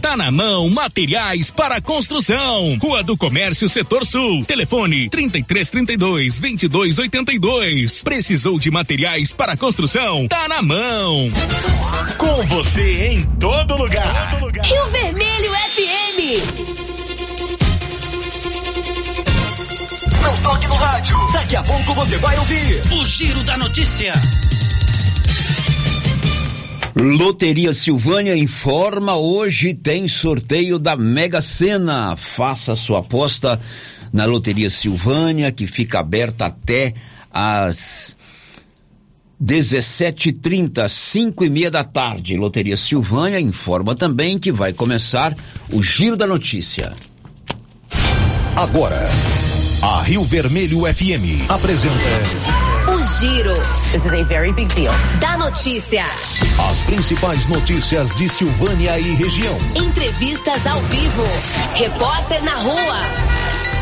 Tá na mão Materiais para Construção. Rua do Comércio Setor Sul. Telefone 3332 2282. Precisou de materiais para construção? Tá na mão. Com você em todo lugar. Todo lugar. Rio Vermelho FM. Não toque no rádio. Daqui a pouco você vai ouvir o Giro da Notícia. Loteria Silvânia informa hoje tem sorteio da Mega Sena. Faça sua aposta na Loteria Silvânia que fica aberta até às 17h30, 5 e meia da tarde. Loteria Silvânia informa também que vai começar o Giro da Notícia. Agora, a Rio Vermelho FM apresenta. Giro. This is a very big deal. Da notícia. As principais notícias de Silvânia e região. Entrevistas ao vivo. Repórter na rua.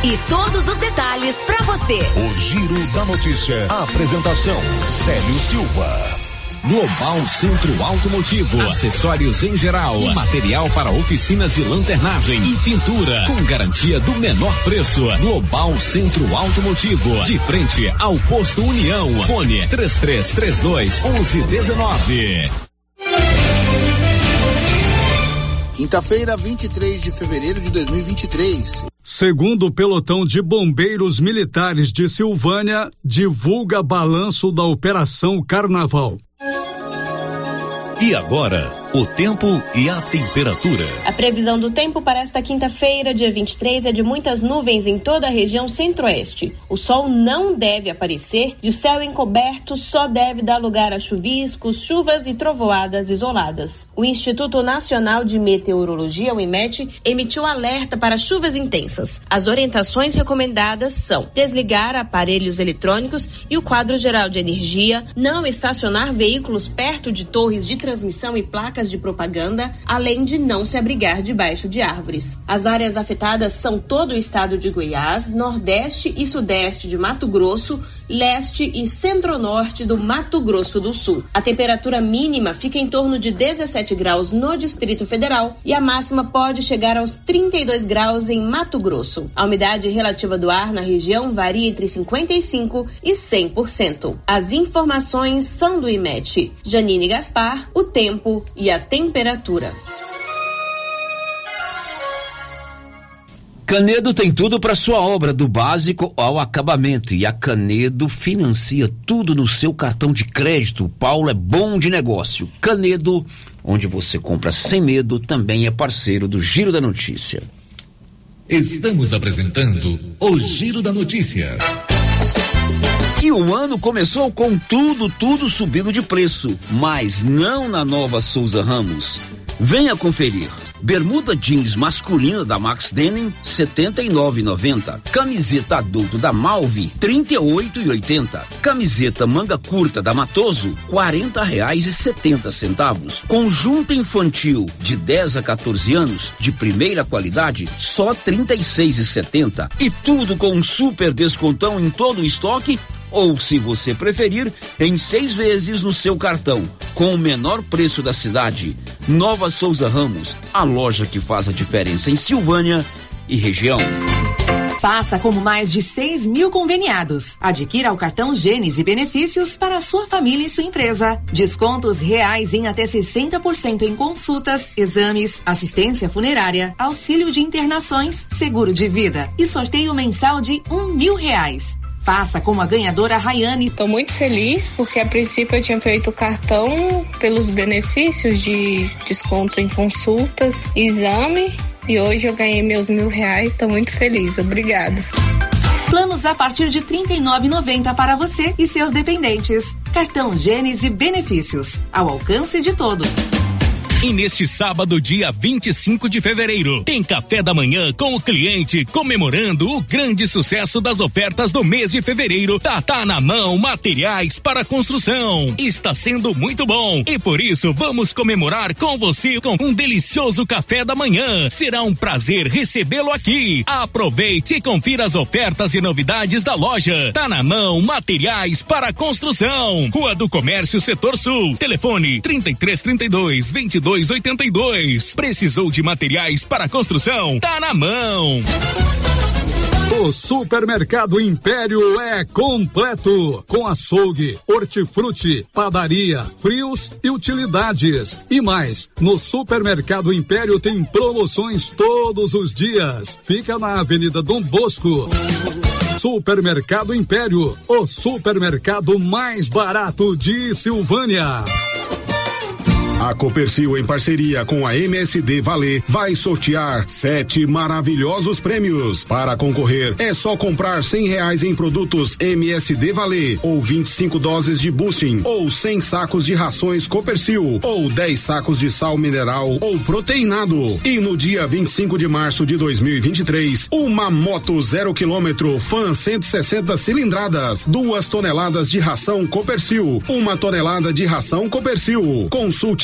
E todos os detalhes para você. O Giro da Notícia. A apresentação: Célio Silva. Global Centro Automotivo, acessórios em geral, material para oficinas de lanternagem e pintura, com garantia do menor preço. Global Centro Automotivo, de frente ao posto União. Fone 3332 1119. Quinta-feira, 23 de fevereiro de 2023. Segundo o pelotão de bombeiros militares de Silvânia, divulga balanço da Operação Carnaval. E agora, o tempo e a temperatura. A previsão do tempo para esta quinta-feira, dia 23, é de muitas nuvens em toda a região centro-oeste. O sol não deve aparecer e o céu encoberto só deve dar lugar a chuviscos, chuvas e trovoadas isoladas. O Instituto Nacional de Meteorologia, o IMET, emitiu alerta para chuvas intensas. As orientações recomendadas são desligar aparelhos eletrônicos e o quadro geral de energia, não estacionar veículos perto de torres de transmissão e placas de propaganda, além de não se abrigar debaixo de árvores. As áreas afetadas são todo o estado de Goiás, Nordeste e Sudeste de Mato Grosso, Leste e Centro-Norte do Mato Grosso do Sul. A temperatura mínima fica em torno de 17 graus no Distrito Federal e a máxima pode chegar aos 32 graus em Mato Grosso. A umidade relativa do ar na região varia entre 55 e 100%. As informações são do IMET. Janine Gaspar, o tempo e a temperatura. Canedo tem tudo para sua obra, do básico ao acabamento. E a Canedo financia tudo no seu cartão de crédito. O Paulo é bom de negócio. Canedo, onde você compra sem medo, também é parceiro do Giro da Notícia. Estamos apresentando o Giro da Notícia. E o ano começou com tudo, tudo subindo de preço, mas não na nova Souza Ramos. Venha conferir. Bermuda jeans masculina da Max Denim 79,90. Camiseta adulto da Malve 38,80. Camiseta manga curta da Matoso R$ reais e setenta centavos. Conjunto infantil de 10 a 14 anos de primeira qualidade só R$ 36,70. E tudo com um super descontão em todo o estoque ou, se você preferir, em seis vezes no seu cartão, com o menor preço da cidade. Nova Souza Ramos, a loja que faz a diferença em Silvânia e região. Faça como mais de 6 mil conveniados. Adquira o cartão Gênesis e benefícios para sua família e sua empresa. Descontos reais em até 60% em consultas, exames, assistência funerária, auxílio de internações, seguro de vida e sorteio mensal de um mil reais. Faça como a ganhadora Rayane. Estou muito feliz porque a princípio eu tinha feito o cartão pelos benefícios de desconto em consultas, exame e hoje eu ganhei meus mil reais. Estou muito feliz. Obrigada. Planos a partir de R$ 39,90 para você e seus dependentes. Cartão Gênesis Benefícios. Ao alcance de todos. E neste sábado, dia 25 de fevereiro, tem café da manhã com o cliente comemorando o grande sucesso das ofertas do mês de fevereiro. Tá, tá na mão materiais para construção. Está sendo muito bom e por isso vamos comemorar com você com um delicioso café da manhã. Será um prazer recebê-lo aqui. Aproveite e confira as ofertas e novidades da loja. Tá na mão materiais para construção. Rua do Comércio, Setor Sul. Telefone 3332 22 8282. Precisou de materiais para construção? Tá na mão. O Supermercado Império é completo, com açougue, hortifruti, padaria, frios e utilidades. E mais, no Supermercado Império tem promoções todos os dias. Fica na Avenida Dom Bosco. Supermercado Império, o supermercado mais barato de Silvânia. A Copercil, em parceria com a MSD Valer, vai sortear sete maravilhosos prêmios. Para concorrer, é só comprar cem reais em produtos MSD Valer, ou 25 doses de boosting, ou 100 sacos de rações Copercil, ou 10 sacos de sal mineral ou proteinado. E no dia 25 de março de 2023, uma moto zero quilômetro, fan 160 cilindradas, duas toneladas de ração Copercil, uma tonelada de ração Copercil. Consulte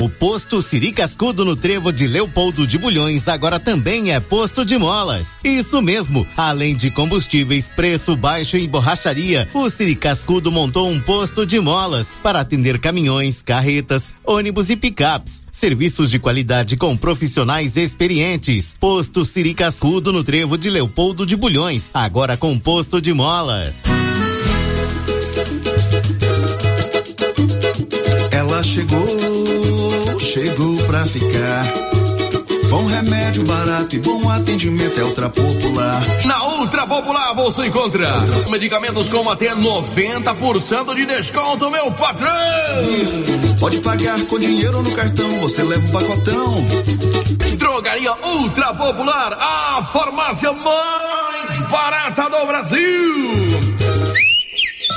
O posto Siri Cascudo no Trevo de Leopoldo de Bulhões agora também é posto de molas. Isso mesmo, além de combustíveis, preço baixo e borracharia, o Siri Cascudo montou um posto de molas para atender caminhões, carretas, ônibus e picapes. Serviços de qualidade com profissionais experientes. Posto Siri Cascudo no Trevo de Leopoldo de Bulhões, agora com posto de molas. Ela chegou, chegou pra ficar. Bom remédio barato e bom atendimento é Ultra Popular. Na Ultra Popular você encontra medicamentos com até 90% de desconto, meu patrão! Pode pagar com dinheiro no cartão, você leva o pacotão. Drogaria Ultra Popular, a farmácia mais barata do Brasil.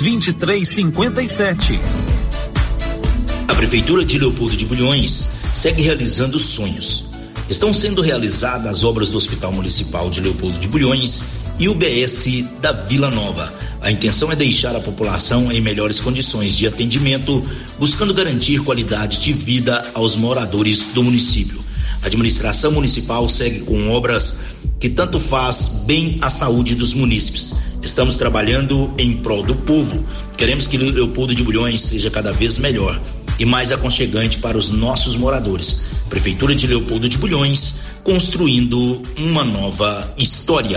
2357. A Prefeitura de Leopoldo de Bulhões segue realizando sonhos. Estão sendo realizadas as obras do Hospital Municipal de Leopoldo de Bulhões e o BS da Vila Nova. A intenção é deixar a população em melhores condições de atendimento, buscando garantir qualidade de vida aos moradores do município. A administração municipal segue com obras que tanto faz bem à saúde dos munícipes. Estamos trabalhando em prol do povo. Queremos que Leopoldo de Bulhões seja cada vez melhor e mais aconchegante para os nossos moradores. Prefeitura de Leopoldo de Bulhões, construindo uma nova história.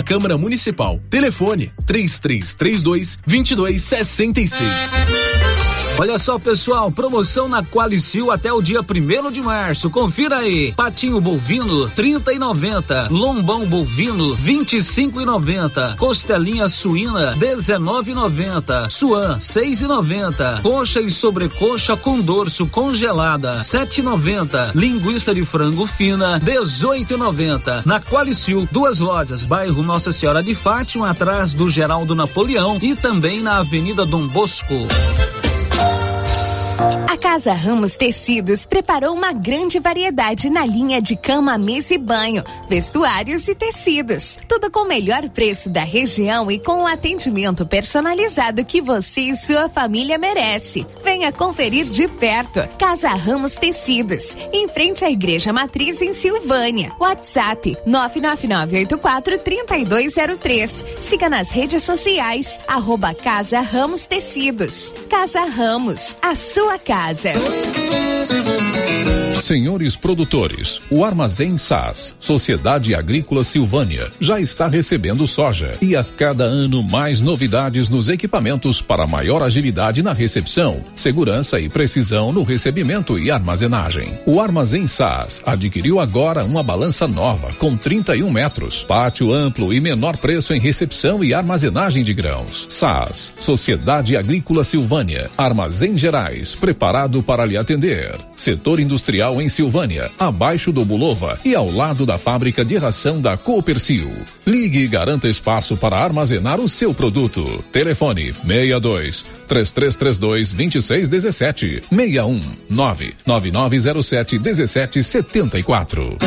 Câmara Municipal. Telefone 3332 2266. Olha só, pessoal, promoção na Qualicil até o dia primeiro de março. Confira aí. Patinho bovino, trinta e noventa. Lombão bovino, vinte e cinco e noventa. Costelinha suína, dezenove e noventa. Suan, seis e noventa. Coxa e sobrecoxa com dorso congelada, sete e noventa. Linguiça de frango fina, dezoito e noventa. Na Qualicil, duas lojas, bairro Nossa Senhora de Fátima, atrás do Geraldo Napoleão e também na Avenida Dom Bosco. A Casa Ramos Tecidos preparou uma grande variedade na linha de cama, mesa e banho, vestuários e tecidos. Tudo com o melhor preço da região e com o atendimento personalizado que você e sua família merece. Venha conferir de perto. Casa Ramos Tecidos, em frente à Igreja Matriz em Silvânia. WhatsApp 999843203. Siga nas redes sociais arroba Casa Ramos Tecidos. Casa Ramos, a sua sua casa. Senhores produtores, o Armazém SAS, Sociedade Agrícola Silvânia, já está recebendo soja e a cada ano mais novidades nos equipamentos para maior agilidade na recepção, segurança e precisão no recebimento e armazenagem. O Armazém SAS adquiriu agora uma balança nova com 31 metros, pátio amplo e menor preço em recepção e armazenagem de grãos. SAS, Sociedade Agrícola Silvânia, Armazém Gerais, preparado para lhe atender. Setor industrial em Silvânia, abaixo do Bulova e ao lado da fábrica de ração da Coopercil. Ligue e garanta espaço para armazenar o seu produto. Telefone 62 3332 2617 61 99907 1774.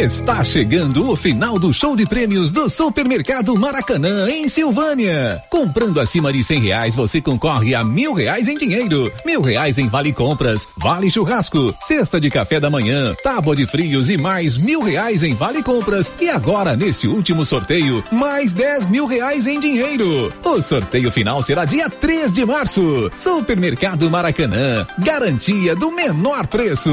Está chegando o final do show de prêmios do Supermercado Maracanã, em Silvânia. Comprando acima de cem reais, você concorre a mil reais em dinheiro, mil reais em vale compras, vale churrasco, cesta de café da manhã, tábua de frios e mais mil reais em vale compras. E agora, neste último sorteio, mais dez mil reais em dinheiro. O sorteio final será dia 3 de março. Supermercado Maracanã, garantia do menor preço.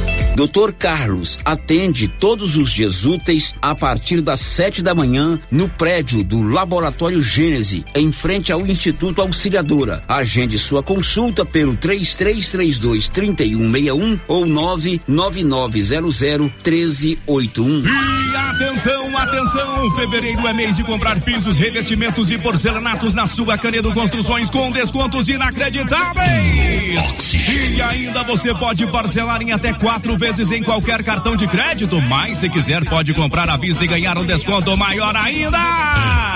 Doutor Carlos atende todos os dias úteis a partir das sete da manhã no prédio do Laboratório Gênese, em frente ao Instituto Auxiliadora. Agende sua consulta pelo 3332 3161 ou 99900 1381. E atenção, atenção! Fevereiro é mês de comprar pisos, revestimentos e porcelanatos na sua Canedo Construções com descontos inacreditáveis. E ainda você pode parcelar em até quatro vezes em qualquer cartão de crédito, mas se quiser pode comprar à vista e ganhar um desconto maior ainda.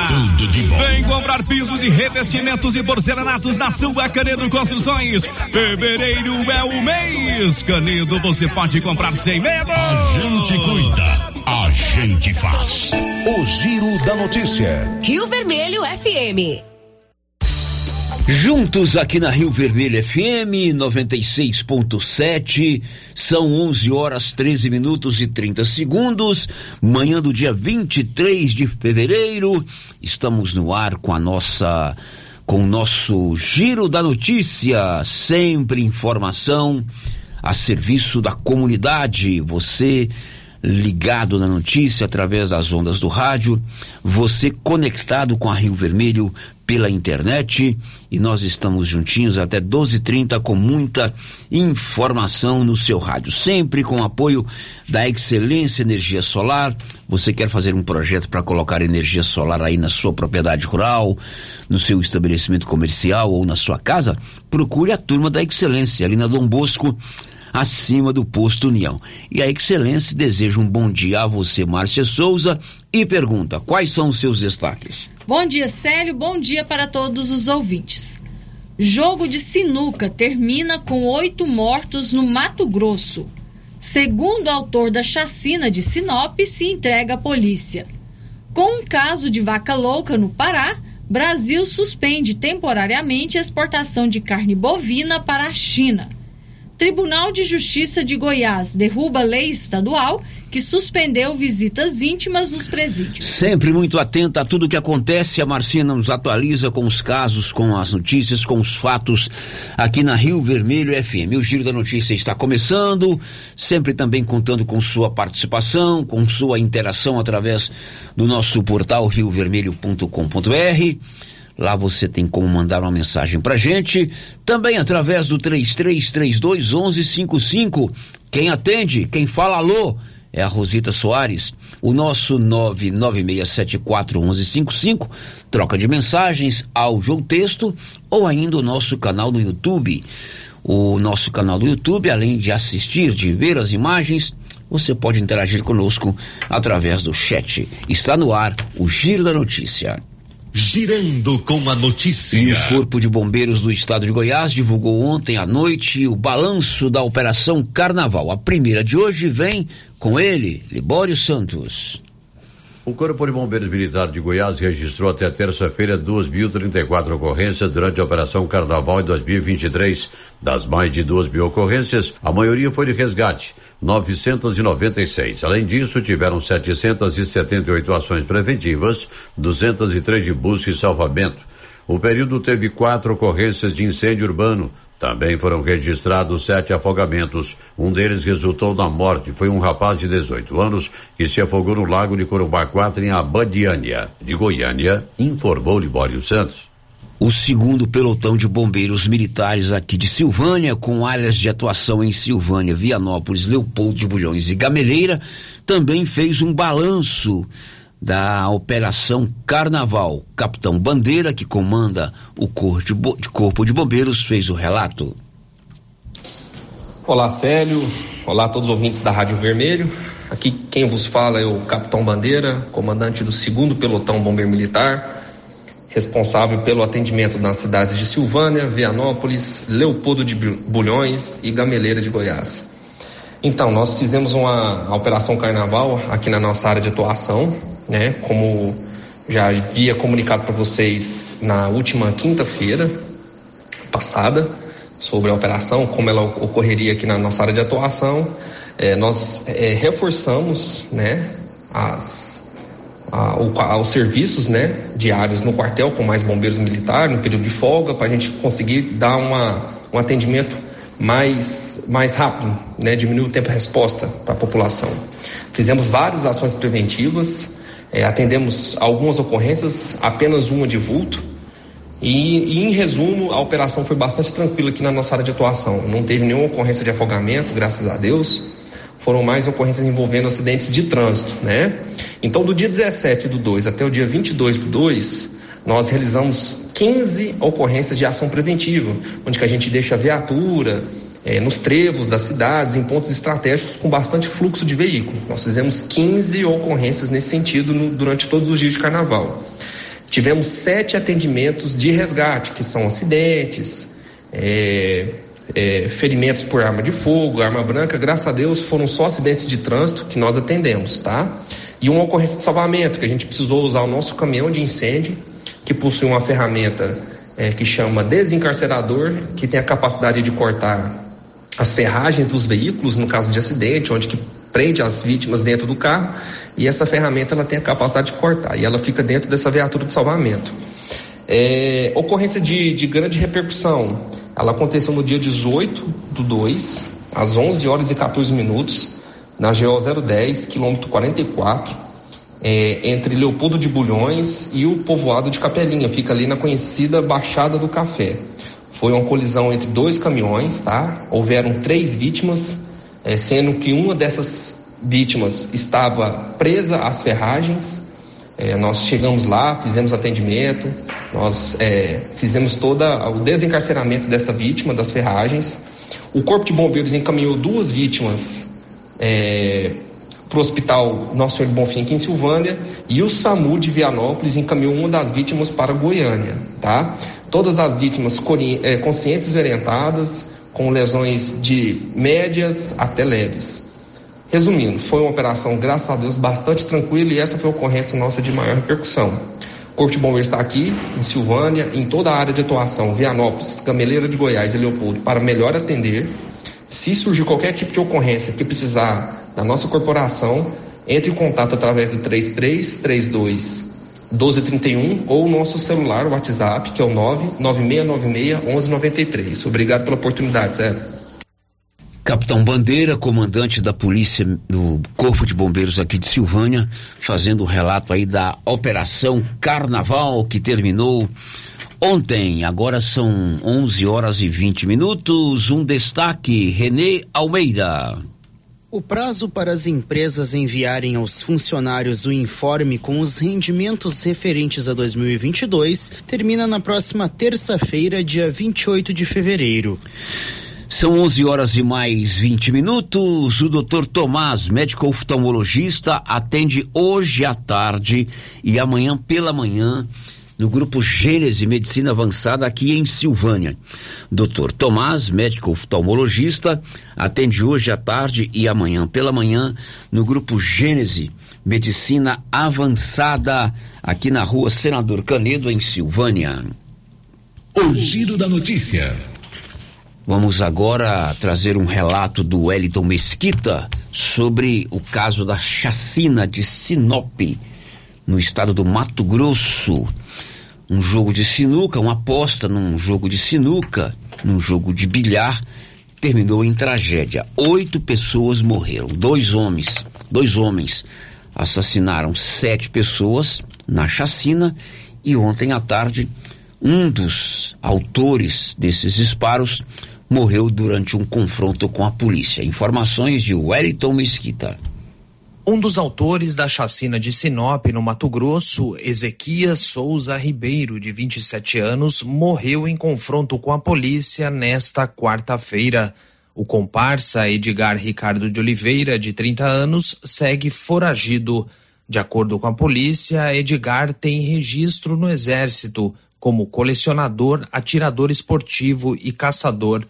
Tudo de bom. Vem comprar pisos e revestimentos e porcelanatos na sua Canedo Construções. Fevereiro é o mês. Canedo você pode comprar sem medo. A gente cuida, a gente faz. O Giro da Notícia. Rio Vermelho FM. Juntos aqui na Rio Vermelho FM 96.7, são 11 horas 13 minutos e 30 segundos, manhã do dia 23 de fevereiro. Estamos no ar com a nossa com o nosso giro da notícia, sempre informação a serviço da comunidade. Você ligado na notícia através das ondas do rádio, você conectado com a Rio Vermelho pela internet e nós estamos juntinhos até 12:30 com muita informação no seu rádio, sempre com apoio da Excelência Energia Solar. Você quer fazer um projeto para colocar energia solar aí na sua propriedade rural, no seu estabelecimento comercial ou na sua casa? Procure a turma da Excelência ali na Dom Bosco acima do posto União. E a Excelência deseja um bom dia a você, Márcia Souza, e pergunta: quais são os seus destaques? Bom dia, Célio. Bom dia para todos os ouvintes. Jogo de sinuca termina com oito mortos no Mato Grosso. Segundo autor da chacina de Sinop, se entrega à polícia. Com um caso de vaca louca no Pará, Brasil suspende temporariamente a exportação de carne bovina para a China. Tribunal de Justiça de Goiás derruba lei estadual que suspendeu visitas íntimas nos presídios. Sempre muito atenta a tudo que acontece, a Marcina nos atualiza com os casos, com as notícias, com os fatos aqui na Rio Vermelho FM. O Giro da Notícia está começando, sempre também contando com sua participação, com sua interação através do nosso portal riovermelho.com.br. Lá você tem como mandar uma mensagem pra gente, também através do 3332 1155. Quem atende, quem fala alô, é a Rosita Soares. O nosso 996741155, troca de mensagens, áudio ou texto, ou ainda o nosso canal no YouTube. O nosso canal do YouTube, além de assistir, de ver as imagens, você pode interagir conosco através do chat. Está no ar o Giro da Notícia. Girando com a notícia. O Corpo de Bombeiros do Estado de Goiás divulgou ontem à noite o balanço da Operação Carnaval. A primeira de hoje vem com ele, Libório Santos. O Corpo de Bombeiros Militar de Goiás registrou até terça-feira 2.034 ocorrências durante a Operação Carnaval em 2023. Das mais de 2 mil ocorrências, a maioria foi de resgate, 996. Além disso, tiveram 778 ações preventivas, 203 de busca e salvamento. O período teve quatro ocorrências de incêndio urbano. Também foram registrados sete afogamentos. Um deles resultou na morte. Foi um rapaz de 18 anos que se afogou no lago de Corumbá 4 em Abadiânia, de Goiânia, informou Libório Santos. O segundo pelotão de bombeiros militares aqui de Silvânia, com áreas de atuação em Silvânia, Vianópolis, Leopoldo de Bulhões e Gameleira, também fez um balanço da Operação Carnaval. Capitão Bandeira, que comanda o Corpo de Bombeiros, fez o relato. Olá, Célio. Olá a todos os ouvintes da Rádio Vermelho. Aqui quem vos fala é o Capitão Bandeira, comandante do 2 Pelotão Bombeiro Militar, responsável pelo atendimento nas cidades de Silvânia, Vianópolis, Leopoldo de Bulhões e Gameleira de Goiás. Então, nós fizemos uma operação carnaval aqui na nossa área de atuação, né? Como já havia comunicado para vocês na última quinta-feira passada sobre a operação, como ela ocorreria aqui na nossa área de atuação, é, nós é, reforçamos, né? As o, a, os serviços né, diários no quartel com mais bombeiros militares no período de folga para a gente conseguir dar uma, um atendimento mais, mais rápido, né, diminuir o tempo de resposta para a população. Fizemos várias ações preventivas, é, atendemos algumas ocorrências, apenas uma de vulto. E, e, em resumo, a operação foi bastante tranquila aqui na nossa área de atuação. Não teve nenhuma ocorrência de afogamento, graças a Deus. Foram mais ocorrências envolvendo acidentes de trânsito, né? Então, do dia 17 do 2 até o dia 22 do 2, nós realizamos 15 ocorrências de ação preventiva, onde que a gente deixa a viatura, é, nos trevos das cidades, em pontos estratégicos com bastante fluxo de veículo. Nós fizemos 15 ocorrências nesse sentido no, durante todos os dias de carnaval. Tivemos sete atendimentos de resgate, que são acidentes, é, é, ferimentos por arma de fogo, arma branca. Graças a Deus foram só acidentes de trânsito que nós atendemos, tá? E uma ocorrência de salvamento, que a gente precisou usar o nosso caminhão de incêndio, que possui uma ferramenta é, que chama desencarcerador, que tem a capacidade de cortar as ferragens dos veículos no caso de acidente, onde que prende as vítimas dentro do carro, e essa ferramenta ela tem a capacidade de cortar, e ela fica dentro dessa viatura de salvamento. É, ocorrência de, de grande repercussão, ela aconteceu no dia 18 do 2, às 11 horas e 14 minutos, na GO 010, quilômetro 44, é, entre Leopoldo de Bulhões e o povoado de Capelinha, fica ali na conhecida Baixada do Café. Foi uma colisão entre dois caminhões, tá? Houveram três vítimas, é, sendo que uma dessas vítimas estava presa às ferragens. É, nós chegamos lá, fizemos atendimento, nós é, fizemos todo o desencarceramento dessa vítima das ferragens. O Corpo de Bombeiros encaminhou duas vítimas é, para o Hospital Nosso Senhor de Bonfim aqui em Silvânia e o SAMU de Vianópolis encaminhou uma das vítimas para Goiânia, tá? Todas as vítimas é, conscientes e orientadas, com lesões de médias até leves. Resumindo, foi uma operação, graças a Deus, bastante tranquila e essa foi a ocorrência nossa de maior repercussão. O Corpo de Bombeiros está aqui, em Silvânia, em toda a área de atuação, Vianópolis, Gameleira de Goiás e Leopoldo, para melhor atender. Se surgir qualquer tipo de ocorrência que precisar da nossa corporação, entre em contato através do 3332 1231 ou o nosso celular, o WhatsApp, que é o 99696 Obrigado pela oportunidade, Zé. Capitão Bandeira, comandante da polícia do Corpo de Bombeiros aqui de Silvânia, fazendo o relato aí da Operação Carnaval que terminou ontem. Agora são 11 horas e 20 minutos. Um destaque, Renê Almeida. O prazo para as empresas enviarem aos funcionários o informe com os rendimentos referentes a 2022 termina na próxima terça-feira, dia 28 de fevereiro. São 11 horas e mais 20 minutos. O Dr. Tomás, médico oftalmologista, atende hoje à tarde e amanhã pela manhã no grupo Gênese Medicina Avançada aqui em Silvânia. Dr. Tomás, médico oftalmologista, atende hoje à tarde e amanhã pela manhã no grupo Gênese Medicina Avançada aqui na rua Senador Canedo em Silvânia. O giro da notícia. Vamos agora trazer um relato do Wellington Mesquita sobre o caso da chacina de Sinop, no estado do Mato Grosso. Um jogo de sinuca, uma aposta num jogo de sinuca, num jogo de bilhar, terminou em tragédia. Oito pessoas morreram, dois homens, dois homens assassinaram sete pessoas na chacina e ontem à tarde um dos autores desses disparos morreu durante um confronto com a polícia. Informações de Wellington Mesquita. Um dos autores da chacina de Sinop, no Mato Grosso, Ezequias Souza Ribeiro, de 27 anos, morreu em confronto com a polícia nesta quarta-feira. O comparsa Edgar Ricardo de Oliveira, de 30 anos, segue foragido. De acordo com a polícia, Edgar tem registro no Exército como colecionador, atirador esportivo e caçador.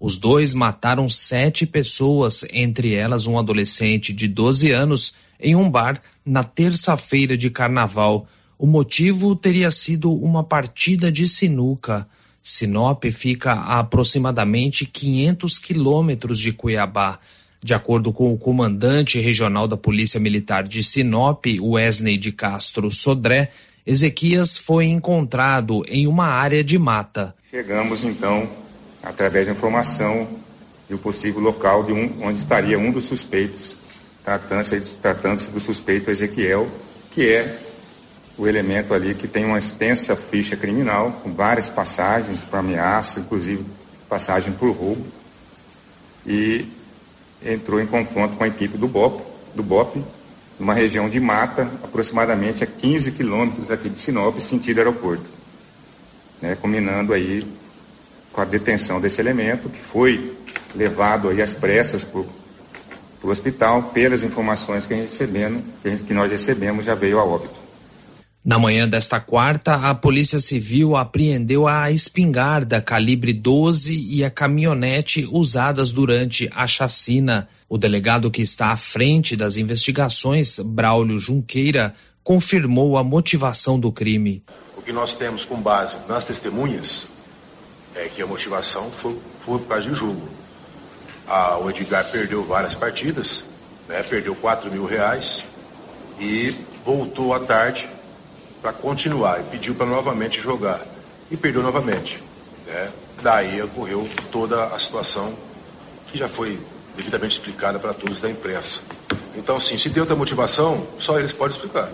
Os dois mataram sete pessoas, entre elas um adolescente de 12 anos, em um bar na terça-feira de carnaval. O motivo teria sido uma partida de sinuca. Sinop fica a aproximadamente 500 quilômetros de Cuiabá. De acordo com o comandante regional da Polícia Militar de Sinop, Wesley de Castro Sodré, Ezequias foi encontrado em uma área de mata. Chegamos então através da informação e o possível local de um, onde estaria um dos suspeitos, tratando-se tratando do suspeito Ezequiel, que é o elemento ali que tem uma extensa ficha criminal, com várias passagens para ameaça, inclusive passagem por roubo, e entrou em confronto com a equipe do BOP, do BOP numa região de mata, aproximadamente a 15 quilômetros aqui de Sinop, sentido aeroporto, né, combinando aí com a detenção desse elemento, que foi levado aí às pressas para o hospital, pelas informações que, recebendo, que nós recebemos, já veio a óbito. Na manhã desta quarta, a Polícia Civil apreendeu a espingarda calibre 12 e a caminhonete usadas durante a chacina. O delegado que está à frente das investigações, Braulio Junqueira, confirmou a motivação do crime. O que nós temos com base nas testemunhas é que a motivação foi, foi por causa de jogo. O Edgar perdeu várias partidas, né, perdeu 4 mil reais e voltou à tarde para continuar e pediu para novamente jogar e perdeu novamente. Né? Daí ocorreu toda a situação que já foi devidamente explicada para todos da imprensa. Então, sim, se tem outra motivação, só eles podem explicar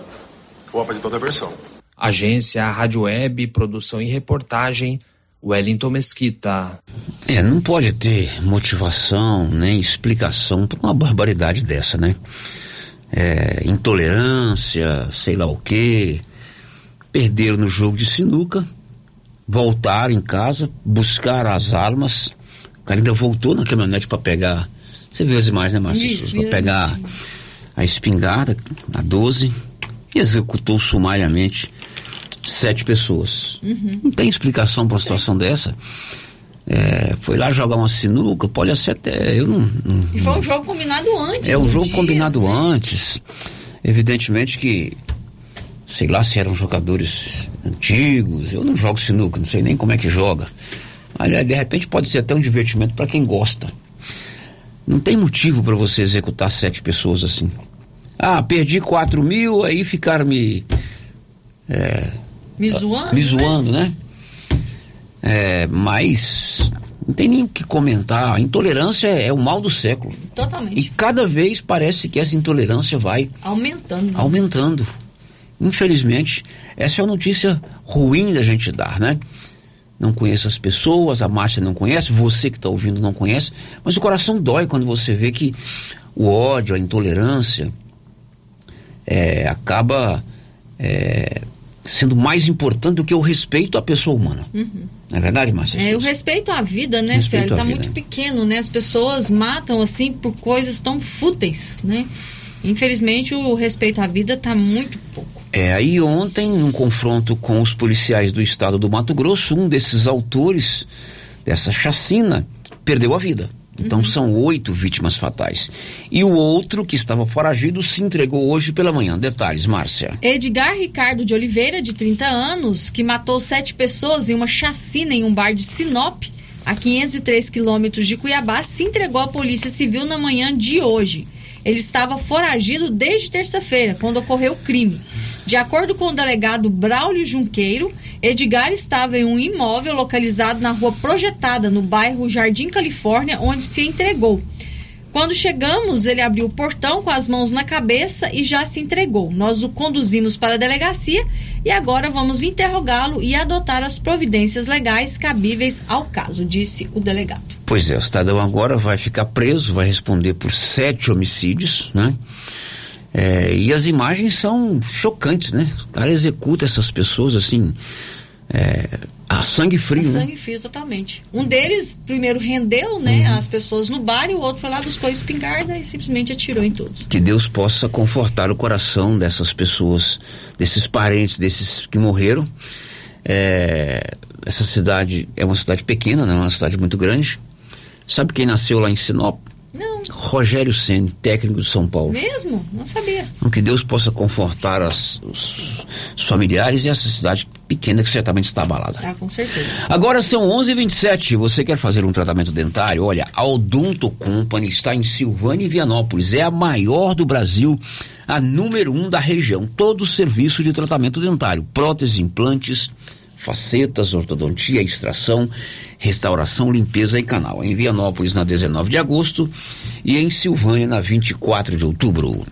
ou apresentar outra versão. Agência Rádio Web, produção e reportagem Wellington Mesquita. É, não pode ter motivação nem explicação para uma barbaridade dessa, né? É, intolerância, sei lá o quê. Perderam no jogo de sinuca, voltaram em casa, buscaram as armas. O cara ainda voltou na caminhonete para pegar. Você viu as imagens, né, Márcio? Para pegar a espingarda, a 12, e executou sumariamente sete pessoas. Uhum. Não tem explicação para uma situação dessa. É, foi lá jogar uma sinuca, pode ser até. Eu não, não, e foi um jogo combinado antes. É um jogo dia, combinado né? antes. Evidentemente que, sei lá se eram jogadores antigos. Eu não jogo sinuca, não sei nem como é que joga. Mas de repente pode ser até um divertimento para quem gosta. Não tem motivo para você executar sete pessoas assim. Ah, perdi quatro mil, aí ficaram me. É, me zoando? Me zoando, né? né? É, mas não tem nem o que comentar. A intolerância é o mal do século. Totalmente. E cada vez parece que essa intolerância vai aumentando. Aumentando. Infelizmente, essa é a notícia ruim da gente dar, né? Não conheço as pessoas, a Márcia não conhece, você que está ouvindo não conhece, mas o coração dói quando você vê que o ódio, a intolerância é, acaba é, sendo mais importante do que o respeito à pessoa humana. Uhum. Não é verdade, Márcia? É, o respeito à vida, né, Célio? Está muito pequeno, né? As pessoas matam, assim, por coisas tão fúteis, né? Infelizmente, o respeito à vida está muito pouco. É, aí ontem, num confronto com os policiais do estado do Mato Grosso, um desses autores dessa chacina perdeu a vida. Então uhum. são oito vítimas fatais. E o outro, que estava foragido, se entregou hoje pela manhã. Detalhes, Márcia. Edgar Ricardo de Oliveira, de 30 anos, que matou sete pessoas em uma chacina em um bar de Sinop, a 503 quilômetros de Cuiabá, se entregou à Polícia Civil na manhã de hoje. Ele estava foragido desde terça-feira, quando ocorreu o crime. De acordo com o delegado Braulio Junqueiro, Edgar estava em um imóvel localizado na rua Projetada, no bairro Jardim Califórnia, onde se entregou. Quando chegamos, ele abriu o portão com as mãos na cabeça e já se entregou. Nós o conduzimos para a delegacia e agora vamos interrogá-lo e adotar as providências legais cabíveis ao caso, disse o delegado. Pois é, o cidadão agora vai ficar preso, vai responder por sete homicídios, né? É, e as imagens são chocantes, né? O cara executa essas pessoas assim, é, a sangue frio. A né? sangue frio, totalmente. Um deles primeiro rendeu, né, uhum. as pessoas no bar e o outro foi lá, buscou a espingarda e simplesmente atirou em todos. Que Deus possa confortar o coração dessas pessoas, desses parentes, desses que morreram. É, essa cidade é uma cidade pequena, não é uma cidade muito grande. Sabe quem nasceu lá em Sinop? Não. Rogério Ceni, técnico de São Paulo. Mesmo? Não sabia. Então, que Deus possa confortar as, os, os, familiares e essa cidade pequena que certamente está abalada. Ah, com certeza. Agora são 11:27. Você quer fazer um tratamento dentário? Olha, a Odonto Company está em Silvânia e Vianópolis. É a maior do Brasil, a número um da região. Todo o serviço de tratamento dentário, próteses, implantes facetas, ortodontia, extração, restauração, limpeza e canal. Em Vianópolis na 19 de agosto e em Silvânia na 24 de outubro.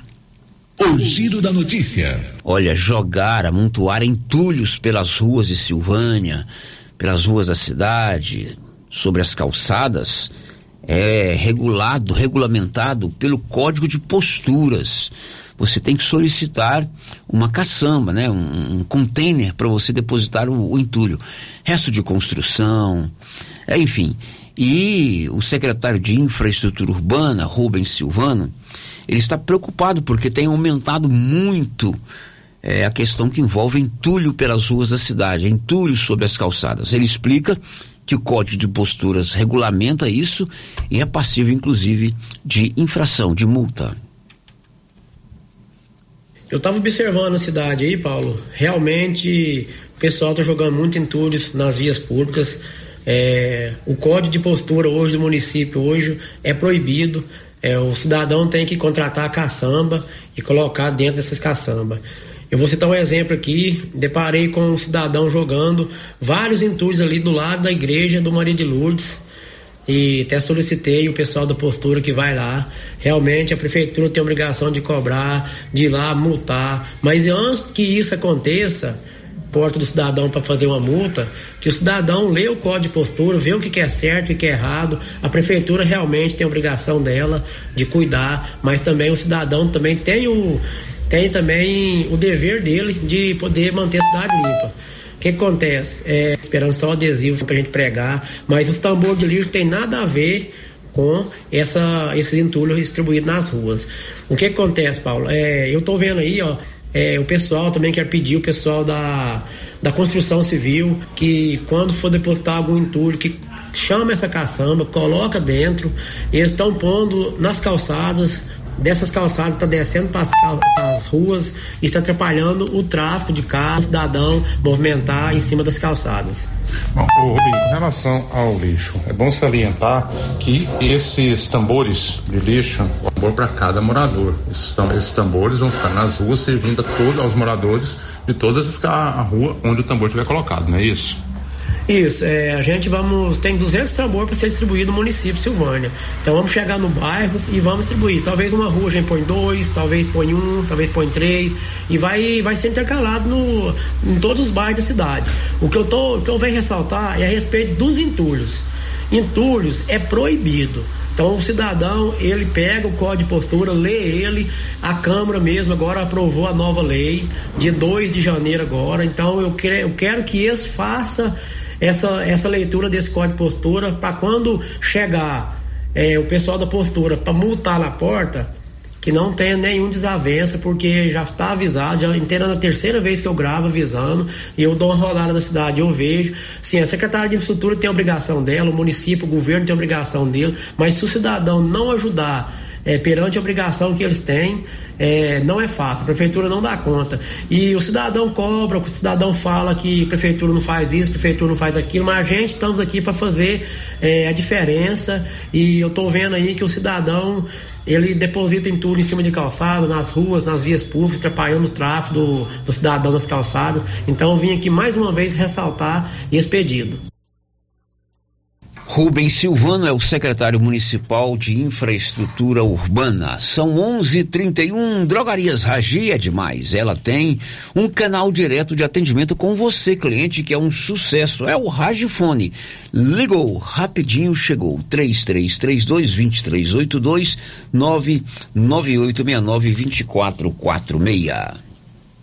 O giro da notícia. Olha, jogar, amontoar entulhos pelas ruas de Silvânia, pelas ruas da cidade, sobre as calçadas, é regulado, regulamentado pelo Código de Posturas você tem que solicitar uma caçamba, né? um, um container para você depositar o, o, entulho. Resto de construção, é, enfim. E o secretário de Infraestrutura Urbana, Rubens Silvano, ele está preocupado porque tem aumentado muito é, a questão que envolve entulho pelas ruas da cidade, entulho sobre as calçadas. Ele explica que o Código de Posturas regulamenta isso e é passível, inclusive, de infração, de multa. Eu estava observando a cidade aí, Paulo. Realmente o pessoal está jogando muito entulhos nas vias públicas. É, o código de postura hoje do município hoje é proibido. É, o cidadão tem que contratar a caçamba e colocar dentro dessas caçambas. Eu vou citar um exemplo aqui. Deparei com um cidadão jogando vários entulhos ali do lado da igreja do Maria de Lourdes e até solicitei o pessoal da postura que vai lá. Realmente a prefeitura tem a obrigação de cobrar, de ir lá multar, mas antes que isso aconteça, porta do cidadão para fazer uma multa, que o cidadão lê o código de postura, vê o que, que é certo e o que é errado. A prefeitura realmente tem a obrigação dela de cuidar, mas também o cidadão também tem o tem também o dever dele de poder manter a cidade limpa que acontece? É, esperando só adesivo pra gente pregar, mas os tambores de lixo tem nada a ver com essa, esses entulhos distribuídos nas ruas. O que acontece, Paulo? É, eu tô vendo aí, ó, é, o pessoal também quer pedir, o pessoal da, da construção civil, que quando for depositar algum entulho, que chama essa caçamba, coloca dentro, eles estão pondo nas calçadas, dessas calçadas está descendo para as ruas e está atrapalhando o tráfego de carros, cidadão movimentar em cima das calçadas. Bom, Rodrigo, em relação ao lixo, é bom salientar que esses tambores de lixo, tambor para cada morador. Esses, esses, tambores vão ficar nas ruas servindo a todos aos moradores de todas as a rua onde o tambor estiver colocado, não é isso? Isso, é, a gente vamos, tem 200 tambor para ser distribuído no município de Silvânia. Então vamos chegar no bairro e vamos distribuir. Talvez uma rua a gente põe dois, talvez põe um, talvez põe três e vai, vai ser intercalado no, em todos os bairros da cidade. O que eu tô, que eu venho ressaltar é a respeito dos entulhos. Entulhos é proibido. Então o cidadão, ele pega o código de postura, lê ele, a Câmara mesmo agora aprovou a nova lei, de 2 de janeiro agora, então eu, quero, eu quero que eles façam essa, essa leitura desse código de postura para quando chegar é, o pessoal da postura para multar na porta, que não tenha nenhum desavença, porque já está avisado, já inteira na terceira vez que eu gravo avisando, e eu dou uma rodada na cidade, eu vejo, sim, a secretária de infraestrutura tem a obrigação dela, o município, o governo tem a obrigação dele, mas se o cidadão não ajudar é, perante a obrigação que eles têm, é, não é fácil, a prefeitura não dá conta. E o cidadão cobra, o cidadão fala que a prefeitura não faz isso, a prefeitura não faz aquilo, mas a gente estamos aqui para fazer é, a diferença e eu estou vendo aí que o cidadão ele deposita em tudo em cima de calçada, nas ruas, nas vias públicas, atrapalhando o tráfego do, do cidadão nas calçadas. Então eu vim aqui mais uma vez ressaltar esse pedido. Rubens Silvano é o secretário municipal de infraestrutura urbana. São 11:31. Drogarias Ragi é demais. Ela tem um canal direto de atendimento com você, cliente, que é um sucesso. É o Ragifone. Ligou, rapidinho chegou. 3332 99869 2446.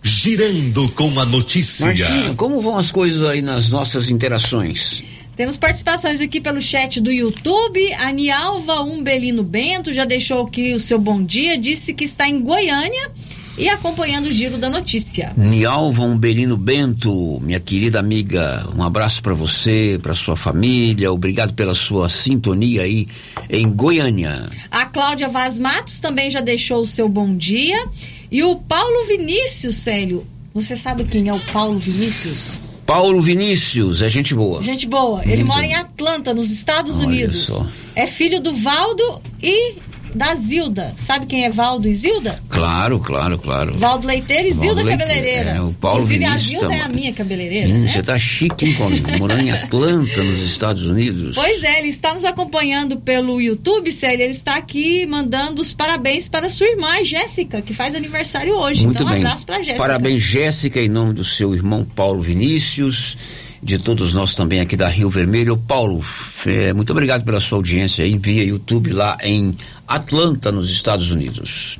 Girando com a notícia. Martinho, como vão as coisas aí nas nossas interações? Temos participações aqui pelo chat do YouTube. A Nialva Umbelino Bento já deixou aqui o seu bom dia, disse que está em Goiânia e acompanhando o giro da notícia. Nialva Umbelino Bento, minha querida amiga, um abraço para você, para sua família, obrigado pela sua sintonia aí em Goiânia. A Cláudia Vaz Matos também já deixou o seu bom dia. E o Paulo Vinícius, Célio, você sabe quem é o Paulo Vinícius? Paulo Vinícius, é gente boa. Gente boa. Ele Muito. mora em Atlanta, nos Estados Unidos. Só. É filho do Valdo e da Zilda. Sabe quem é Valdo e Zilda? Claro, claro, claro. Valdo Leiteiro e Zilda Cabeleireira. É, o Paulo Inclusive, Vinícius a Zilda tá, é a minha cabeleireira. Hum, né? Você tá chique, hein, morando em Atlanta, nos Estados Unidos. Pois é, ele está nos acompanhando pelo YouTube, Célio. Ele está aqui mandando os parabéns para sua irmã, Jéssica, que faz aniversário hoje. Muito então, bem. um abraço para Jéssica. Parabéns, Jéssica, em nome do seu irmão Paulo Vinícius de todos nós também aqui da Rio Vermelho. Paulo, é, muito obrigado pela sua audiência aí via YouTube lá em Atlanta, nos Estados Unidos.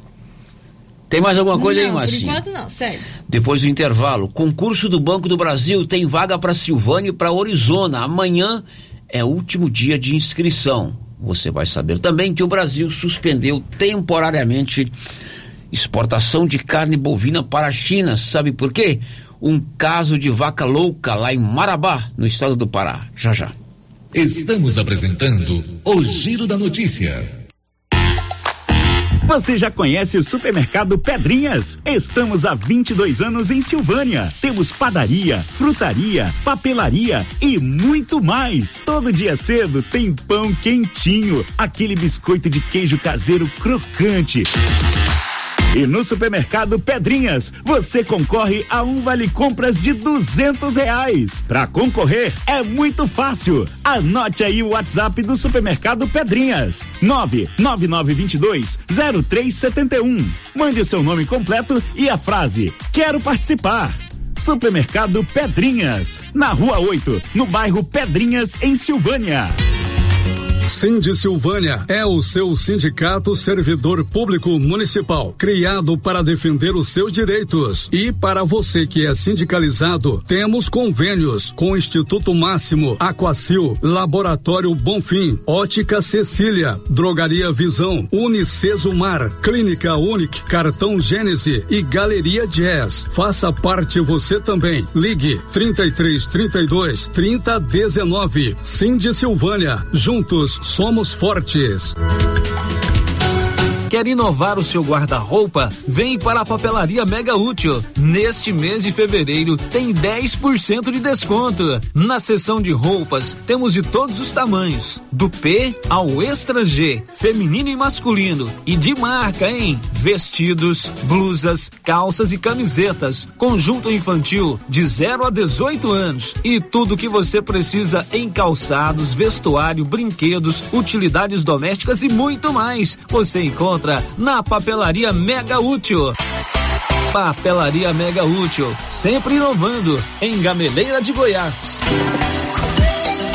Tem mais alguma coisa não, aí, Marcinho? Por enquanto não, sério. Depois do intervalo, concurso do Banco do Brasil tem vaga para Silvânia e para Orizona. Amanhã é o último dia de inscrição. Você vai saber também que o Brasil suspendeu temporariamente exportação de carne bovina para a China. Sabe por quê? Um caso de vaca louca lá em Marabá, no estado do Pará. Já já. Estamos apresentando o Giro da Notícia. Você já conhece o supermercado Pedrinhas? Estamos há 22 anos em Silvânia. Temos padaria, frutaria, papelaria e muito mais. Todo dia cedo tem pão quentinho, aquele biscoito de queijo caseiro crocante e no supermercado Pedrinhas, você concorre a um vale compras de duzentos reais. Para concorrer é muito fácil. Anote aí o WhatsApp do supermercado Pedrinhas: nove nove nove vinte dois zero três setenta um. Mande o seu nome completo e a frase Quero participar. Supermercado Pedrinhas, na Rua 8, no bairro Pedrinhas, em Silvânia. Cindy Silvânia é o seu sindicato servidor público municipal, criado para defender os seus direitos. E para você que é sindicalizado, temos convênios com o Instituto Máximo, Aquacil, Laboratório Bonfim, Ótica Cecília, Drogaria Visão, Unicesumar, Clínica Unic, Cartão Gênese e Galeria Jazz. Faça parte você também. Ligue 33 32 30 19. Cindy Silvânia, juntos somos fortes. Quer inovar o seu guarda-roupa? Vem para a Papelaria Mega Útil. Neste mês de fevereiro tem 10% de desconto. Na seção de roupas temos de todos os tamanhos, do P ao Extra G, feminino e masculino e de marca, hein? Vestidos, blusas, calças e camisetas, conjunto infantil de 0 a 18 anos e tudo que você precisa em calçados, vestuário, brinquedos, utilidades domésticas e muito mais. Você encontra encontra na Papelaria Mega Útil. Papelaria Mega Útil, sempre inovando, em Gameleira de Goiás.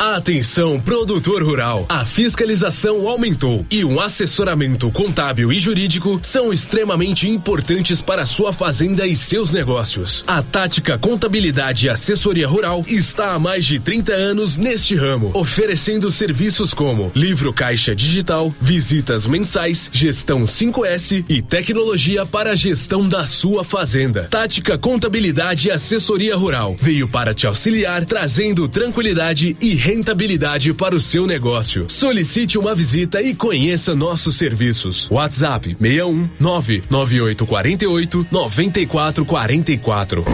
Atenção, produtor rural. A fiscalização aumentou e um assessoramento contábil e jurídico são extremamente importantes para sua fazenda e seus negócios. A Tática Contabilidade e Assessoria Rural está há mais de 30 anos neste ramo, oferecendo serviços como livro caixa digital, visitas mensais, gestão 5S e tecnologia para a gestão da sua fazenda. Tática Contabilidade e Assessoria Rural veio para te auxiliar, trazendo tranquilidade e rentabilidade para o seu negócio. Solicite uma visita e conheça nossos serviços. WhatsApp 61 99848 9444.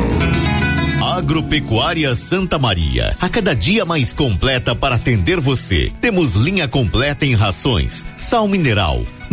Agropecuária Santa Maria, a cada dia mais completa para atender você. Temos linha completa em rações, sal mineral,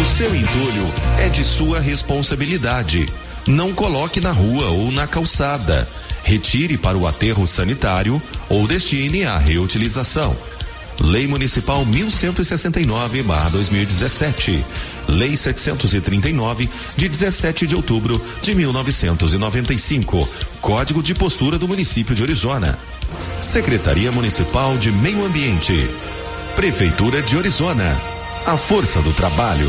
O seu entulho é de sua responsabilidade. Não coloque na rua ou na calçada. Retire para o aterro sanitário ou destine à reutilização. Lei Municipal 1169/2017. Lei 739 de 17 de outubro de 1995. Código de postura do município de Orizona. Secretaria Municipal de Meio Ambiente. Prefeitura de Orizona. A força do trabalho.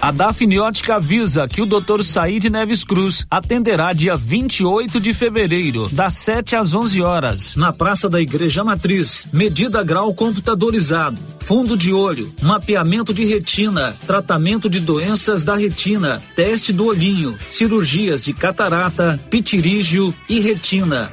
A Dafniótica avisa que o Dr. Said Neves Cruz atenderá dia 28 de fevereiro, das 7 às 11 horas, na Praça da Igreja Matriz. Medida grau computadorizado, fundo de olho, mapeamento de retina, tratamento de doenças da retina, teste do olhinho, cirurgias de catarata, pitirígio e retina.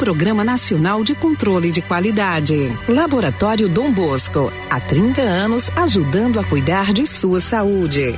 Programa Nacional de Controle de Qualidade. Laboratório Dom Bosco, há 30 anos ajudando a cuidar de sua saúde.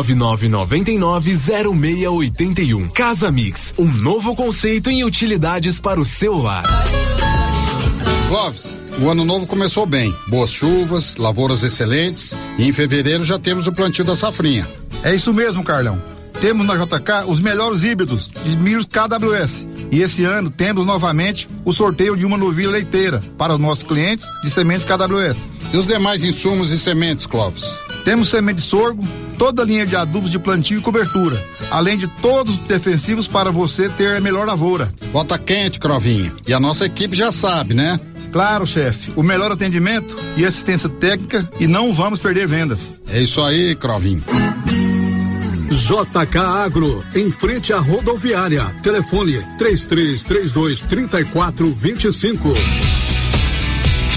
99990681. Casa Mix, um novo conceito em utilidades para o celular. Clóvis, o ano novo começou bem. Boas chuvas, lavouras excelentes e em fevereiro já temos o plantio da safrinha. É isso mesmo, Carlão. Temos na JK os melhores híbridos de milhos KWS. E esse ano temos novamente o sorteio de uma novilha leiteira para os nossos clientes de sementes KWS. E os demais insumos e sementes, Clóvis? Temos semente de sorgo, toda a linha de adubos de plantio e cobertura, além de todos os defensivos para você ter a melhor lavoura. Bota quente, Crovinha. E a nossa equipe já sabe, né? Claro, chefe. O melhor atendimento e assistência técnica e não vamos perder vendas. É isso aí, Crovinho. JK Agro, em frente à rodoviária. Telefone 3332 3425.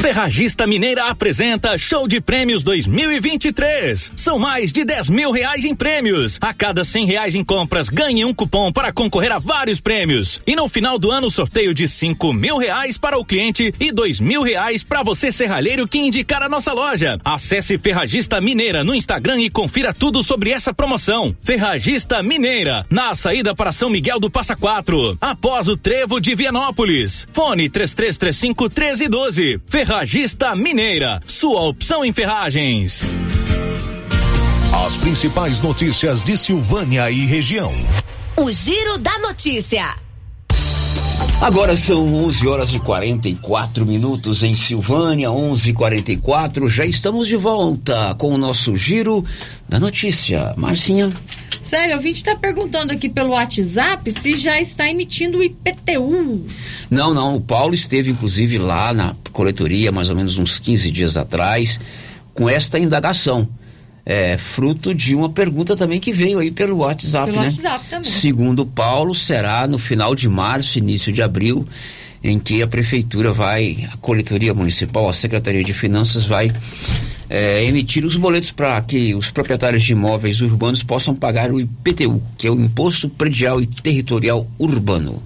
Ferragista Mineira apresenta Show de Prêmios 2023. São mais de 10 mil reais em prêmios. A cada 100 reais em compras, ganhe um cupom para concorrer a vários prêmios. E no final do ano, sorteio de 5 mil reais para o cliente e 2 mil reais para você, serralheiro, que indicar a nossa loja. Acesse Ferragista Mineira no Instagram e confira tudo sobre essa promoção. Ferragista Mineira, na saída para São Miguel do Passa Quatro, após o trevo de Vianópolis. Fone 3335 1312. Ferragista Mineira, sua opção em ferragens. As principais notícias de Silvânia e região. O Giro da Notícia. Agora são 11 horas e 44 minutos em Silvânia, 11:44. Já estamos de volta com o nosso Giro da Notícia. Marcinha. Sério, o está perguntando aqui pelo WhatsApp se já está emitindo o IPTU. Não, não. O Paulo esteve, inclusive, lá na coletoria, mais ou menos uns 15 dias atrás, com esta indagação. É, fruto de uma pergunta também que veio aí pelo WhatsApp, Pelo né? WhatsApp também. Segundo Paulo, será no final de março, início de abril, em que a prefeitura vai, a coletoria municipal, a Secretaria de Finanças vai é, emitir os boletos para que os proprietários de imóveis urbanos possam pagar o IPTU, que é o Imposto Predial e Territorial Urbano.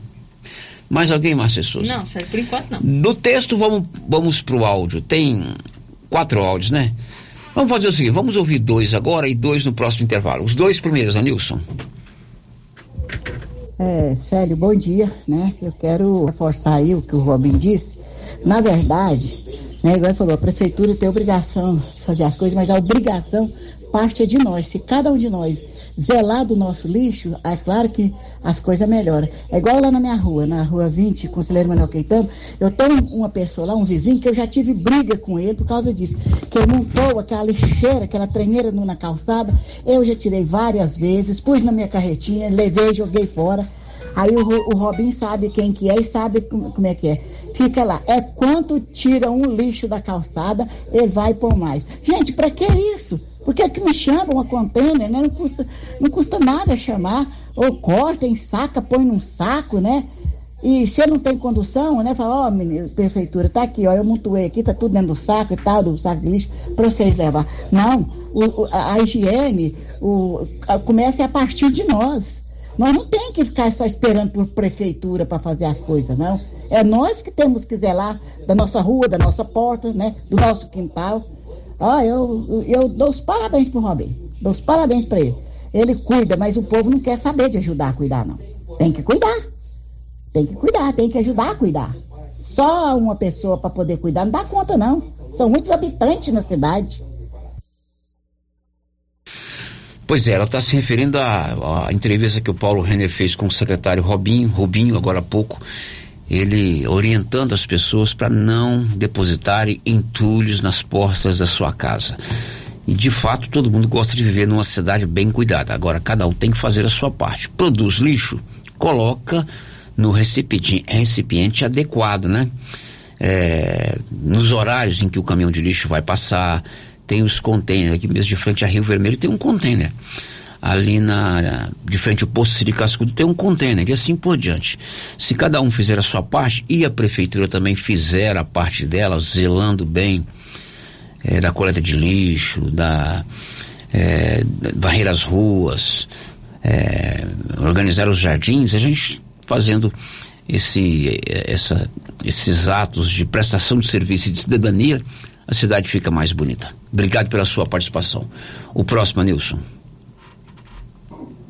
Mais alguém, Márcia Souza? Não, sério, por enquanto não. Do texto, vamos, vamos para o áudio. Tem quatro áudios, né? Vamos fazer o seguinte: vamos ouvir dois agora e dois no próximo intervalo. Os dois primeiros, Anilson. É, Célio, bom dia, né? Eu quero reforçar aí o que o Robin disse. Na verdade, né, igual ele falou, a prefeitura tem obrigação de fazer as coisas, mas a obrigação parte é de nós. Se cada um de nós zelar do nosso lixo, é claro que as coisas melhoram. É igual lá na minha rua, na rua 20, Conselheiro Manuel Caetano, eu tenho uma pessoa lá, um vizinho, que eu já tive briga com ele por causa disso. Que ele montou aquela lixeira, aquela treneira no- na calçada, eu já tirei várias vezes, pus na minha carretinha, levei, joguei fora. Aí o, o Robin sabe quem que é e sabe como, como é que é. Fica lá. É quanto tira um lixo da calçada, ele vai por mais. Gente, para que isso? Por que, que não chamam a container, né? Não custa, não custa nada chamar. Ou corta, ensaca, põe num saco, né? E se não tem condução, né? Fala, ó, oh, prefeitura, tá aqui, ó, eu montuei aqui, tá tudo dentro do saco e tal, do saco de lixo, para vocês levar. Não, o, a, a, higiene o, a, começa a partir de nós. Nós não tem que ficar só esperando por prefeitura para fazer as coisas, não. É nós que temos que zelar da nossa rua, da nossa porta, né? Do nosso quintal. Ó, eu, eu dou os parabéns pro Robin. Dou os parabéns para ele. Ele cuida, mas o povo não quer saber de ajudar a cuidar, não. Tem que cuidar. Tem que cuidar, tem que ajudar a cuidar. Só uma pessoa para poder cuidar não dá conta, não. São muitos habitantes na cidade. Pois é, ela está se referindo à, à, entrevista que o Paulo Renner fez com o secretário Robinho, Rubinho, agora há pouco, ele orientando as pessoas para não depositarem entulhos nas portas da sua casa. E de fato todo mundo gosta de viver numa cidade bem cuidada. Agora cada um tem que fazer a sua parte. Produz lixo, coloca no recipiente, recipiente adequado, né? É, nos horários em que o caminhão de lixo vai passar, tem os containers, aqui mesmo de frente a Rio Vermelho tem um container. Ali na, de frente ao posto de Cascudo tem um container e assim por diante. Se cada um fizer a sua parte e a prefeitura também fizer a parte dela, zelando bem é, da coleta de lixo, da é, varrer as ruas, é, organizar os jardins, a gente fazendo esse, essa, esses atos de prestação de serviço e de cidadania, a cidade fica mais bonita. Obrigado pela sua participação. O próximo, Nilson.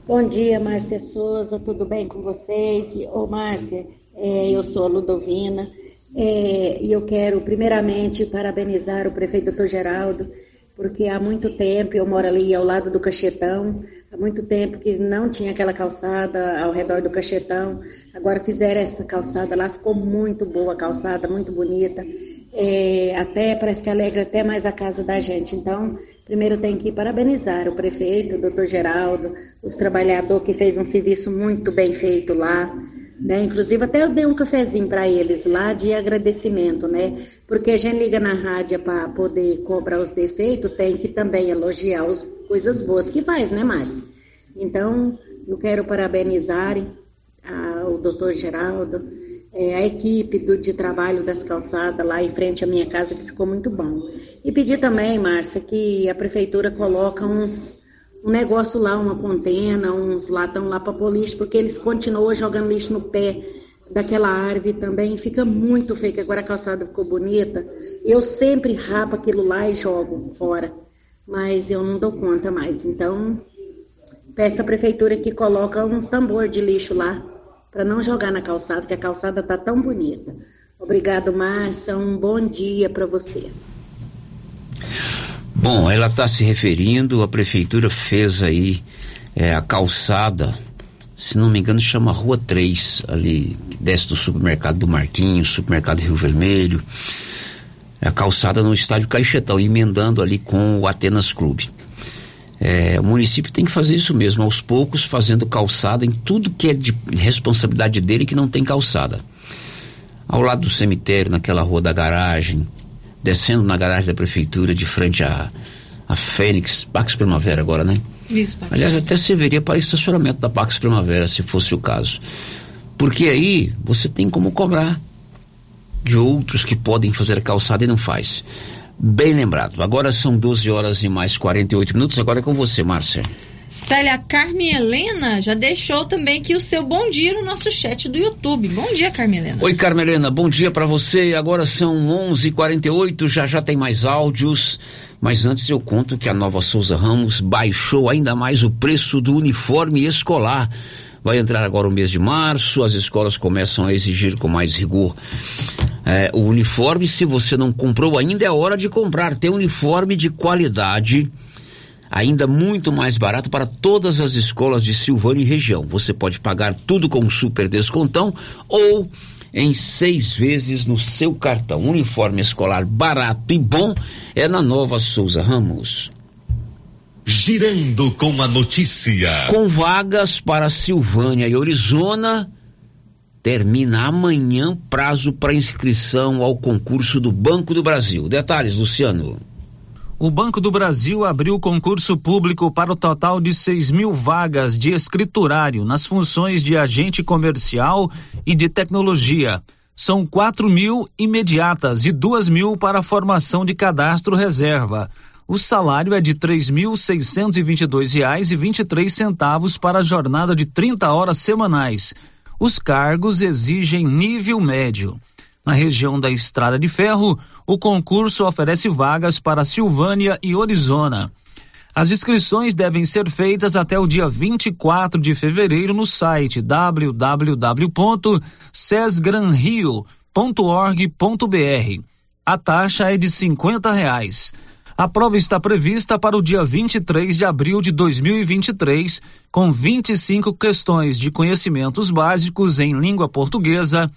Bom dia, Márcia Souza, tudo bem com vocês? Ô, Márcia, é, eu sou a Ludovina é, e eu quero, primeiramente, parabenizar o prefeito Dr. Geraldo, porque há muito tempo eu moro ali ao lado do Cachetão, há muito tempo que não tinha aquela calçada ao redor do Cachetão. Agora fizeram essa calçada lá, ficou muito boa a calçada, muito bonita. É, até parece que alegra até mais a casa da gente. Então, primeiro tem que parabenizar o prefeito, o doutor Geraldo, os trabalhadores que fez um serviço muito bem feito lá. Né? Inclusive até eu dei um cafezinho para eles lá de agradecimento, né? Porque a gente liga na rádio para poder cobrar os defeitos, tem que também elogiar as coisas boas que faz, né, Márcia? Então, eu quero parabenizar o doutor Geraldo, é, a equipe do, de trabalho das calçadas lá em frente à minha casa, que ficou muito bom. E pedir também, Márcia, que a prefeitura coloca uns um negócio lá, uma contena, uns latão lá para pôr lixo, porque eles continuam jogando lixo no pé daquela árvore também, fica muito feio, que agora a calçada ficou bonita. Eu sempre rapo aquilo lá e jogo fora, mas eu não dou conta mais. Então, peço à prefeitura que coloca uns tambor de lixo lá, para não jogar na calçada, que a calçada tá tão bonita. Obrigado, Márcia, um bom dia para você. Bom, ela está se referindo, a prefeitura fez aí é, a calçada, se não me engano, chama Rua 3, ali, desce do supermercado do Marquinhos, supermercado Rio Vermelho, a calçada no estádio Caixetão, emendando ali com o Atenas Clube. É, o município tem que fazer isso mesmo, aos poucos, fazendo calçada em tudo que é de responsabilidade dele que não tem calçada. Ao lado do cemitério, naquela rua da garagem, descendo na garagem da prefeitura de frente à, à Fênix, Pax Primavera agora, né? Isso, Pax. Aliás, até serviria para estacionamento da Pax Primavera, se fosse o caso. Porque aí você tem como cobrar de outros que podem fazer a calçada e não faz. Bem lembrado. Agora são 12 horas e mais 48 minutos. Agora é com você, Márcia. Célia Carmen Helena já deixou também aqui o seu bom dia no nosso chat do YouTube. Bom dia, Carmen Helena. Oi, Carmen Helena, bom dia para você. Agora são 11:48, já já tem mais áudios, mas antes eu conto que a Nova Souza Ramos baixou ainda mais o preço do uniforme escolar. Vai entrar agora o mês de março, as escolas começam a exigir com mais rigor é, o uniforme. Se você não comprou ainda, é hora de comprar. Tem uniforme de qualidade ainda muito mais barato para todas as escolas de Silvânia e região. Você pode pagar tudo com super descontão ou em seis vezes no seu cartão. Uniforme escolar barato e bom é na Nova Souza Ramos. Girando com a notícia. Com vagas para Silvânia e Arizona, termina amanhã prazo para inscrição ao concurso do Banco do Brasil. Detalhes, Luciano. O Banco do Brasil abriu concurso público para o total de 6 mil vagas de escriturário nas funções de agente comercial e de tecnologia. São 4 mil imediatas e 2 mil para a formação de cadastro reserva. O salário é de R$ 3.622,23 para a jornada de 30 horas semanais. Os cargos exigem nível médio. Na região da Estrada de Ferro, o concurso oferece vagas para Silvânia e Orizona. As inscrições devem ser feitas até o dia 24 de fevereiro no site www.sesgranrio.org.br. A taxa é de cinquenta reais. A prova está prevista para o dia 23 de abril de 2023, com 25 questões de conhecimentos básicos em língua portuguesa,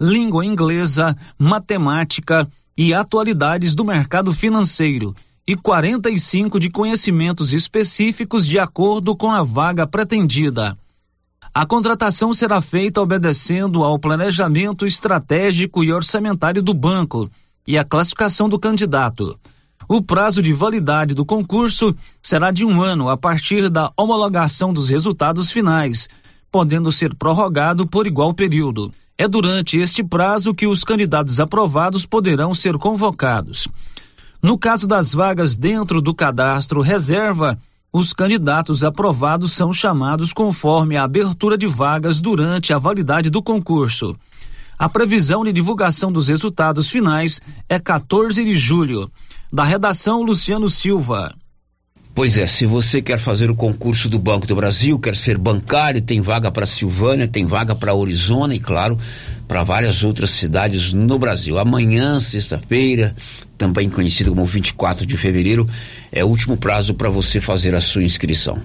língua inglesa, matemática e atualidades do mercado financeiro e 45 de conhecimentos específicos de acordo com a vaga pretendida. A contratação será feita obedecendo ao planejamento estratégico e orçamentário do banco e à classificação do candidato. O prazo de validade do concurso será de um ano a partir da homologação dos resultados finais, podendo ser prorrogado por igual período. É durante este prazo que os candidatos aprovados poderão ser convocados. No caso das vagas dentro do cadastro reserva, os candidatos aprovados são chamados conforme a abertura de vagas durante a validade do concurso. A previsão de divulgação dos resultados finais é 14 de julho. Da redação, Luciano Silva. Pois é, se você quer fazer o concurso do Banco do Brasil, quer ser bancário, tem vaga para Silvânia, tem vaga para Arizona e, claro, para várias outras cidades no Brasil. Amanhã, sexta-feira, também conhecido como 24 de fevereiro, é o último prazo para você fazer a sua inscrição.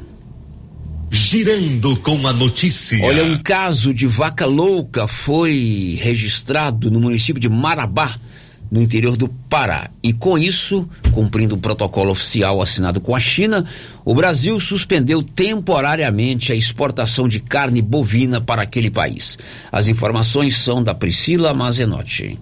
Girando com a notícia. Olha, um caso de vaca louca foi registrado no município de Marabá no interior do Pará. E com isso, cumprindo o protocolo oficial assinado com a China, o Brasil suspendeu temporariamente a exportação de carne bovina para aquele país. As informações são da Priscila Mazenotti.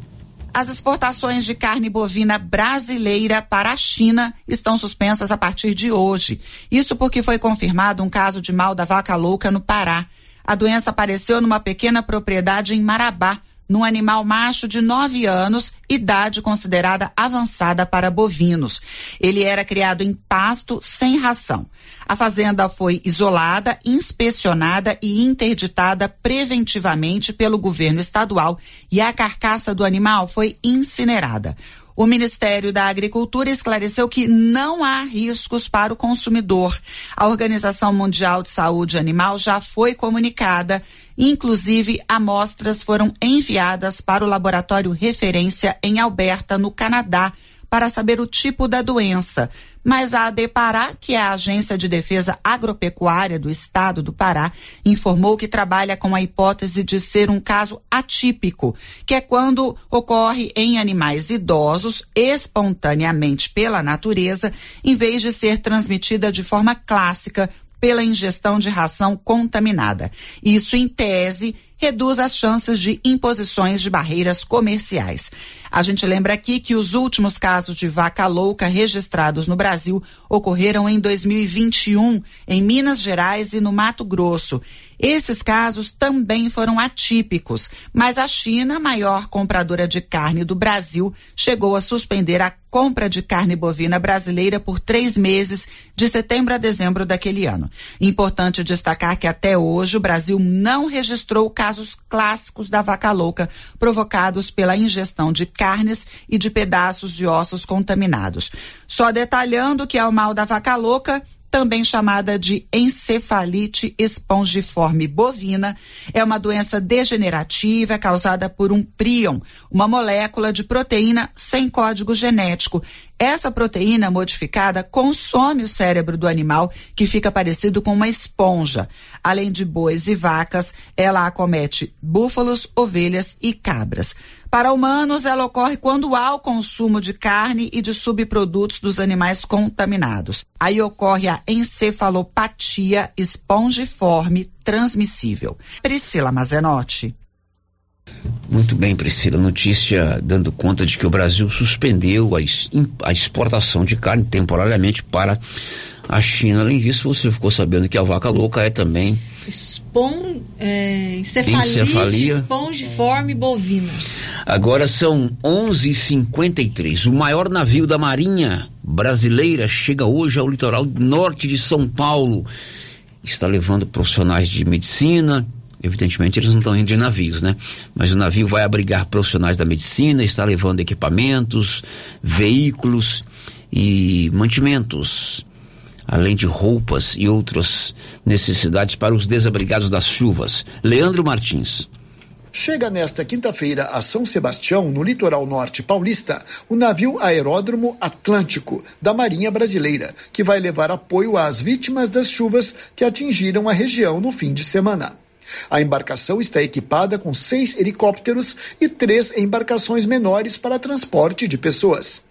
As exportações de carne bovina brasileira para a China estão suspensas a partir de hoje. Isso porque foi confirmado um caso de mal da vaca louca no Pará. A doença apareceu numa pequena propriedade em Marabá, num animal macho de 9 anos, idade considerada avançada para bovinos. Ele era criado em pasto sem ração. A fazenda foi isolada, inspecionada e interditada preventivamente pelo governo estadual e a carcaça do animal foi incinerada. O Ministério da Agricultura esclareceu que não há riscos para o consumidor. A Organização Mundial de Saúde Animal já foi comunicada. Inclusive, amostras foram enviadas para o laboratório referência em Alberta, no Canadá, para saber o tipo da doença. Mas a ADEPará, que é a Agência de Defesa Agropecuária do Estado do Pará, informou que trabalha com a hipótese de ser um caso atípico, que é quando ocorre em animais idosos espontaneamente pela natureza, em vez de ser transmitida de forma clássica pela ingestão de ração contaminada. Isso, em tese, reduz as chances de imposições de barreiras comerciais. A gente lembra aqui que os últimos casos de vaca louca registrados no Brasil ocorreram em 2021 em Minas Gerais e no Mato Grosso. Esses casos também foram atípicos, mas a China, maior compradora de carne do Brasil, chegou a suspender a compra de carne bovina brasileira por três meses, de setembro a dezembro daquele ano. Importante destacar que até hoje o Brasil não registrou casos clássicos da vaca louca provocados pela ingestão de carnes e de pedaços de ossos contaminados. Só detalhando que é o mal da vaca louca, também chamada de encefalite espongiforme bovina, é uma doença degenerativa causada por um prion, uma molécula de proteína sem código genético. Essa proteína modificada consome o cérebro do animal, que fica parecido com uma esponja. Além de bois e vacas, ela acomete búfalos, ovelhas e cabras. Para humanos, ela ocorre quando há o consumo de carne e de subprodutos dos animais contaminados. Aí ocorre a encefalopatia espongiforme transmissível. Priscila Mazenotti. Muito bem, Priscila. Notícia dando conta de que o Brasil suspendeu a, a exportação de carne temporariamente para a China. Além disso, você ficou sabendo que a vaca louca é também. Espon, é, encefalite Encefalia. espongiforme bovina. Agora são 11:53. O maior navio da Marinha brasileira chega hoje ao litoral norte de São Paulo. Está levando profissionais de medicina, Evidentemente, eles não estão indo de navios, né? Mas o navio vai abrigar profissionais da medicina, está levando equipamentos, veículos e mantimentos, além de roupas e outras necessidades para os desabrigados das chuvas. Leandro Martins. Chega nesta quinta-feira a São Sebastião, no litoral norte paulista, o navio Aeródromo Atlântico, da Marinha Brasileira, que vai levar apoio às vítimas das chuvas que atingiram a região no fim de semana. A embarcação está equipada com seis helicópteros e três embarcações menores para transporte de pessoas.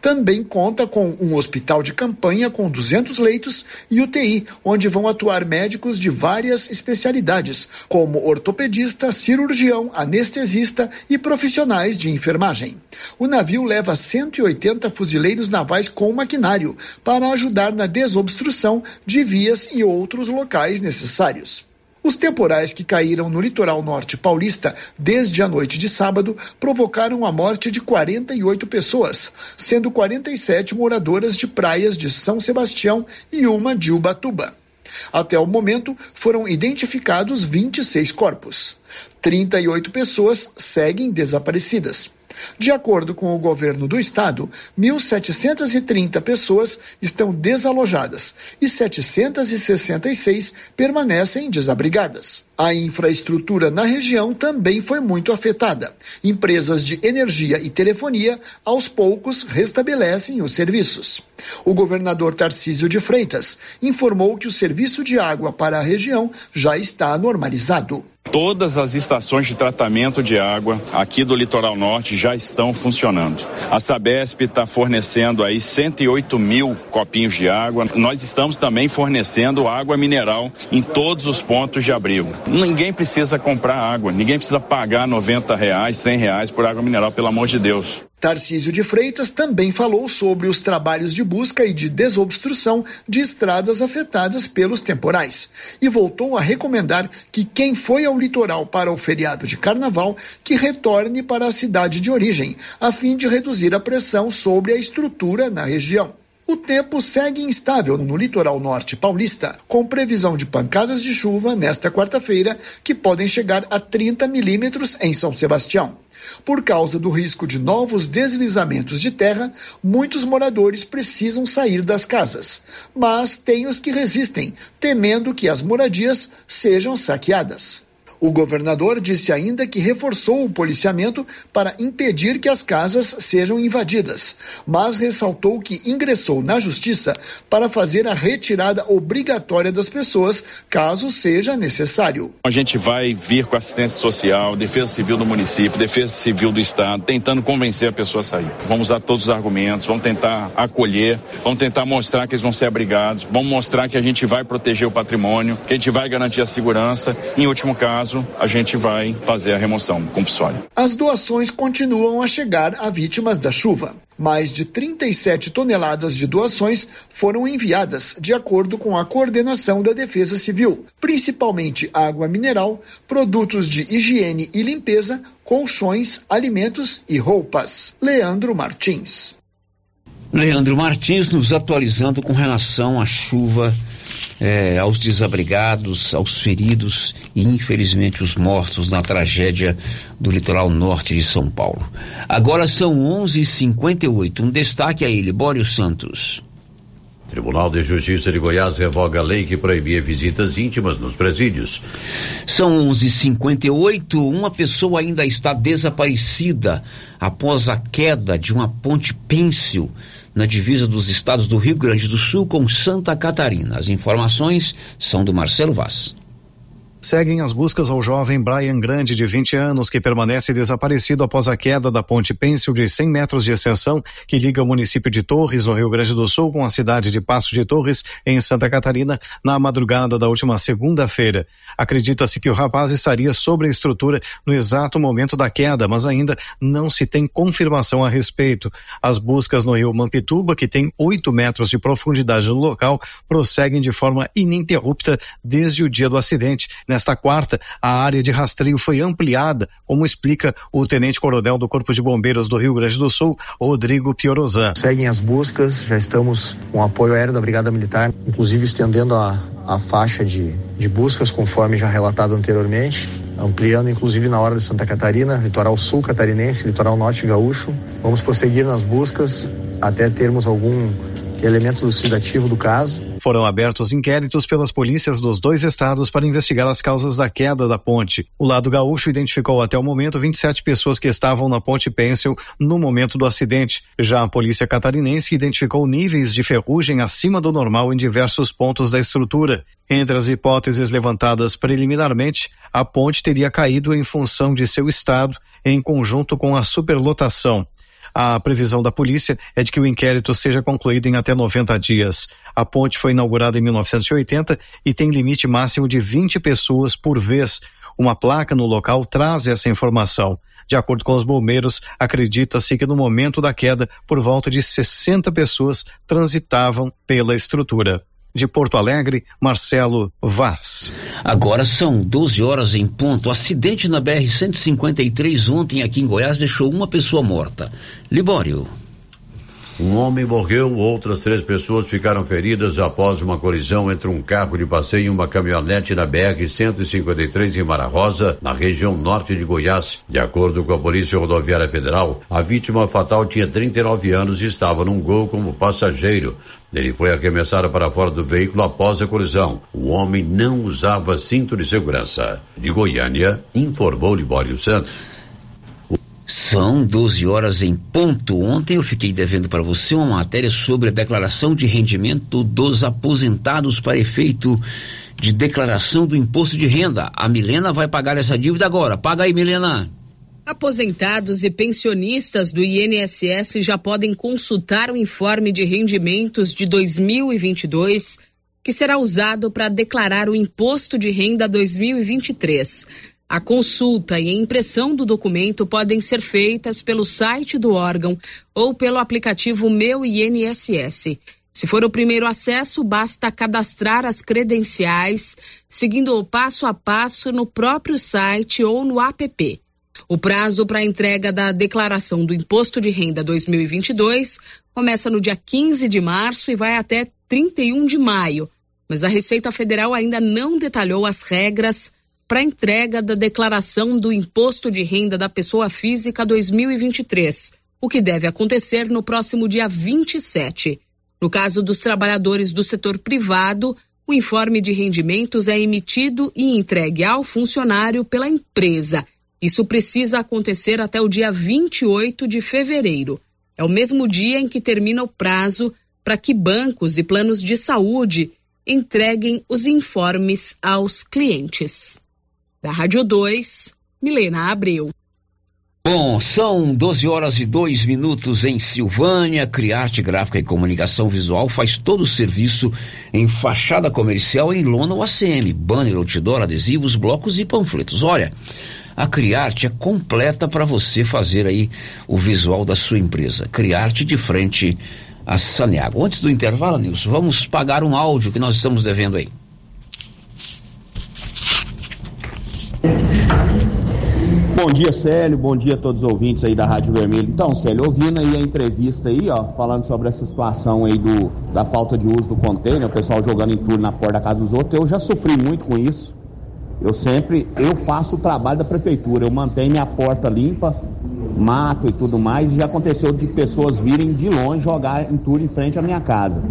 Também conta com um hospital de campanha com 200 leitos e UTI, onde vão atuar médicos de várias especialidades, como ortopedista, cirurgião, anestesista e profissionais de enfermagem. O navio leva 180 fuzileiros navais com maquinário para ajudar na desobstrução de vias e outros locais necessários. Os temporais que caíram no litoral norte paulista desde a noite de sábado provocaram a morte de 48 pessoas, sendo 47 moradoras de praias de São Sebastião e uma de Ubatuba. Até o momento, foram identificados 26 corpos. 38 pessoas seguem desaparecidas. De acordo com o governo do estado, 1.730 pessoas estão desalojadas e 766 permanecem desabrigadas. A infraestrutura na região também foi muito afetada. Empresas de energia e telefonia, aos poucos, restabelecem os serviços. O governador Tarcísio de Freitas informou que o serviço de água para a região já está normalizado. Todas as estações de tratamento de água aqui do litoral norte já estão funcionando. A Sabesp está fornecendo aí 108 mil copinhos de água. Nós estamos também fornecendo água mineral em todos os pontos de abrigo. Ninguém precisa comprar água, ninguém precisa pagar 90 reais, 100 reais por água mineral, pelo amor de Deus. Tarcísio de Freitas também falou sobre os trabalhos de busca e de desobstrução de estradas afetadas pelos temporais e voltou a recomendar que quem foi ao litoral para o feriado de carnaval que retorne para a cidade de origem, a fim de reduzir a pressão sobre a estrutura na região. O tempo segue instável no litoral norte paulista, com previsão de pancadas de chuva nesta quarta-feira que podem chegar a 30 milímetros em São Sebastião. Por causa do risco de novos deslizamentos de terra, muitos moradores precisam sair das casas, mas tem os que resistem, temendo que as moradias sejam saqueadas. O governador disse ainda que reforçou o policiamento para impedir que as casas sejam invadidas, mas ressaltou que ingressou na justiça para fazer a retirada obrigatória das pessoas, caso seja necessário. A gente vai vir com assistência social, defesa civil do município, defesa civil do estado, tentando convencer a pessoa a sair. Vamos usar todos os argumentos, vamos tentar acolher, vamos tentar mostrar que eles vão ser abrigados, vamos mostrar que a gente vai proteger o patrimônio, que a gente vai garantir a segurança. Em último caso, caso, a gente vai fazer a remoção compulsória. As doações continuam a chegar a vítimas da chuva. Mais de 37 toneladas de doações foram enviadas, de acordo com a coordenação da Defesa Civil, principalmente água mineral, produtos de higiene e limpeza, colchões, alimentos e roupas. Leandro Martins. Leandro Martins nos atualizando com relação à chuva é, aos desabrigados, aos feridos e, infelizmente, os mortos na tragédia do litoral norte de São Paulo. Agora são 11:58. Um destaque a ele, Bório Santos. Tribunal de Justiça de Goiás revoga a lei que proibia visitas íntimas nos presídios. São 11:58. Uma pessoa ainda está desaparecida após a queda de uma ponte pêncil na divisa dos estados do Rio Grande do Sul com Santa Catarina. As informações são do Marcelo Vaz. Seguem as buscas ao jovem Brian Grande, de 20 anos, que permanece desaparecido após a queda da ponte Pêncil de 100 metros de extensão que liga o município de Torres, no Rio Grande do Sul, com a cidade de Passo de Torres, em Santa Catarina, na madrugada da última segunda-feira. Acredita-se que o rapaz estaria sobre a estrutura no exato momento da queda, mas ainda não se tem confirmação a respeito. As buscas no rio Mampituba, que tem 8 metros de profundidade no local, prosseguem de forma ininterrupta desde o dia do acidente Nesta quarta, a área de rastreio foi ampliada, como explica o tenente-coronel do Corpo de Bombeiros do Rio Grande do Sul, Rodrigo Piorozan. Seguem as buscas, já estamos com apoio aéreo da Brigada Militar, inclusive estendendo a, a faixa de, de buscas, conforme já relatado anteriormente, ampliando inclusive na hora de Santa Catarina, litoral sul catarinense, litoral norte gaúcho. Vamos prosseguir nas buscas até termos algum elementos elucidativo do caso. Foram abertos inquéritos pelas polícias dos dois estados para investigar as causas da queda da ponte. O lado gaúcho identificou até o momento 27 pessoas que estavam na ponte Pencil no momento do acidente. Já a polícia catarinense identificou níveis de ferrugem acima do normal em diversos pontos da estrutura. Entre as hipóteses levantadas preliminarmente, a ponte teria caído em função de seu estado, em conjunto com a superlotação. A previsão da polícia é de que o inquérito seja concluído em até 90 dias. A ponte foi inaugurada em 1980 e tem limite máximo de 20 pessoas por vez. Uma placa no local traz essa informação. De acordo com os bombeiros, acredita-se que no momento da queda, por volta de 60 pessoas transitavam pela estrutura. De Porto Alegre, Marcelo Vaz. Agora são 12 horas em ponto. Acidente na BR-153 ontem aqui em Goiás deixou uma pessoa morta. Libório. Um homem morreu, outras três pessoas ficaram feridas após uma colisão entre um carro de passeio e uma caminhonete na BR-153 em Mara Rosa, na região norte de Goiás. De acordo com a Polícia Rodoviária Federal, a vítima fatal tinha 39 anos e estava num gol como passageiro. Ele foi arremessado para fora do veículo após a colisão. O homem não usava cinto de segurança. De Goiânia, informou Libório Santos. São 12 horas em ponto. Ontem eu fiquei devendo para você uma matéria sobre a declaração de rendimento dos aposentados para efeito de declaração do imposto de renda. A Milena vai pagar essa dívida agora. Paga aí, Milena. Aposentados e pensionistas do INSS já podem consultar o informe de rendimentos de 2022, que será usado para declarar o imposto de renda 2023. A consulta e a impressão do documento podem ser feitas pelo site do órgão ou pelo aplicativo Meu INSS. Se for o primeiro acesso, basta cadastrar as credenciais, seguindo o passo a passo no próprio site ou no app. O prazo para a entrega da declaração do Imposto de Renda 2022 começa no dia 15 de março e vai até 31 de maio, mas a Receita Federal ainda não detalhou as regras para entrega da declaração do Imposto de Renda da Pessoa Física 2023, o que deve acontecer no próximo dia 27. No caso dos trabalhadores do setor privado, o informe de rendimentos é emitido e entregue ao funcionário pela empresa. Isso precisa acontecer até o dia 28 de fevereiro. É o mesmo dia em que termina o prazo para que bancos e planos de saúde entreguem os informes aos clientes. Da Rádio 2, Milena Abreu. Bom, são 12 horas e 2 minutos em Silvânia. Criarte Gráfica e Comunicação Visual faz todo o serviço em fachada comercial em lona ou ACM, banner, outdoor, adesivos, blocos e panfletos. Olha, a Criarte é completa para você fazer aí o visual da sua empresa. Criarte de frente a Saneago. Antes do intervalo, Nilson, vamos pagar um áudio que nós estamos devendo aí. Bom dia, Célio. Bom dia a todos os ouvintes aí da Rádio Vermelho. Então, Célio, ouvindo aí a entrevista aí, ó, falando sobre essa situação aí do, da falta de uso do container, o pessoal jogando em tudo na porta da casa dos outros, eu já sofri muito com isso. Eu sempre, eu faço o trabalho da prefeitura, eu mantenho minha porta limpa, mato e tudo mais, e já aconteceu de pessoas virem de longe jogar entulho em frente à minha casa.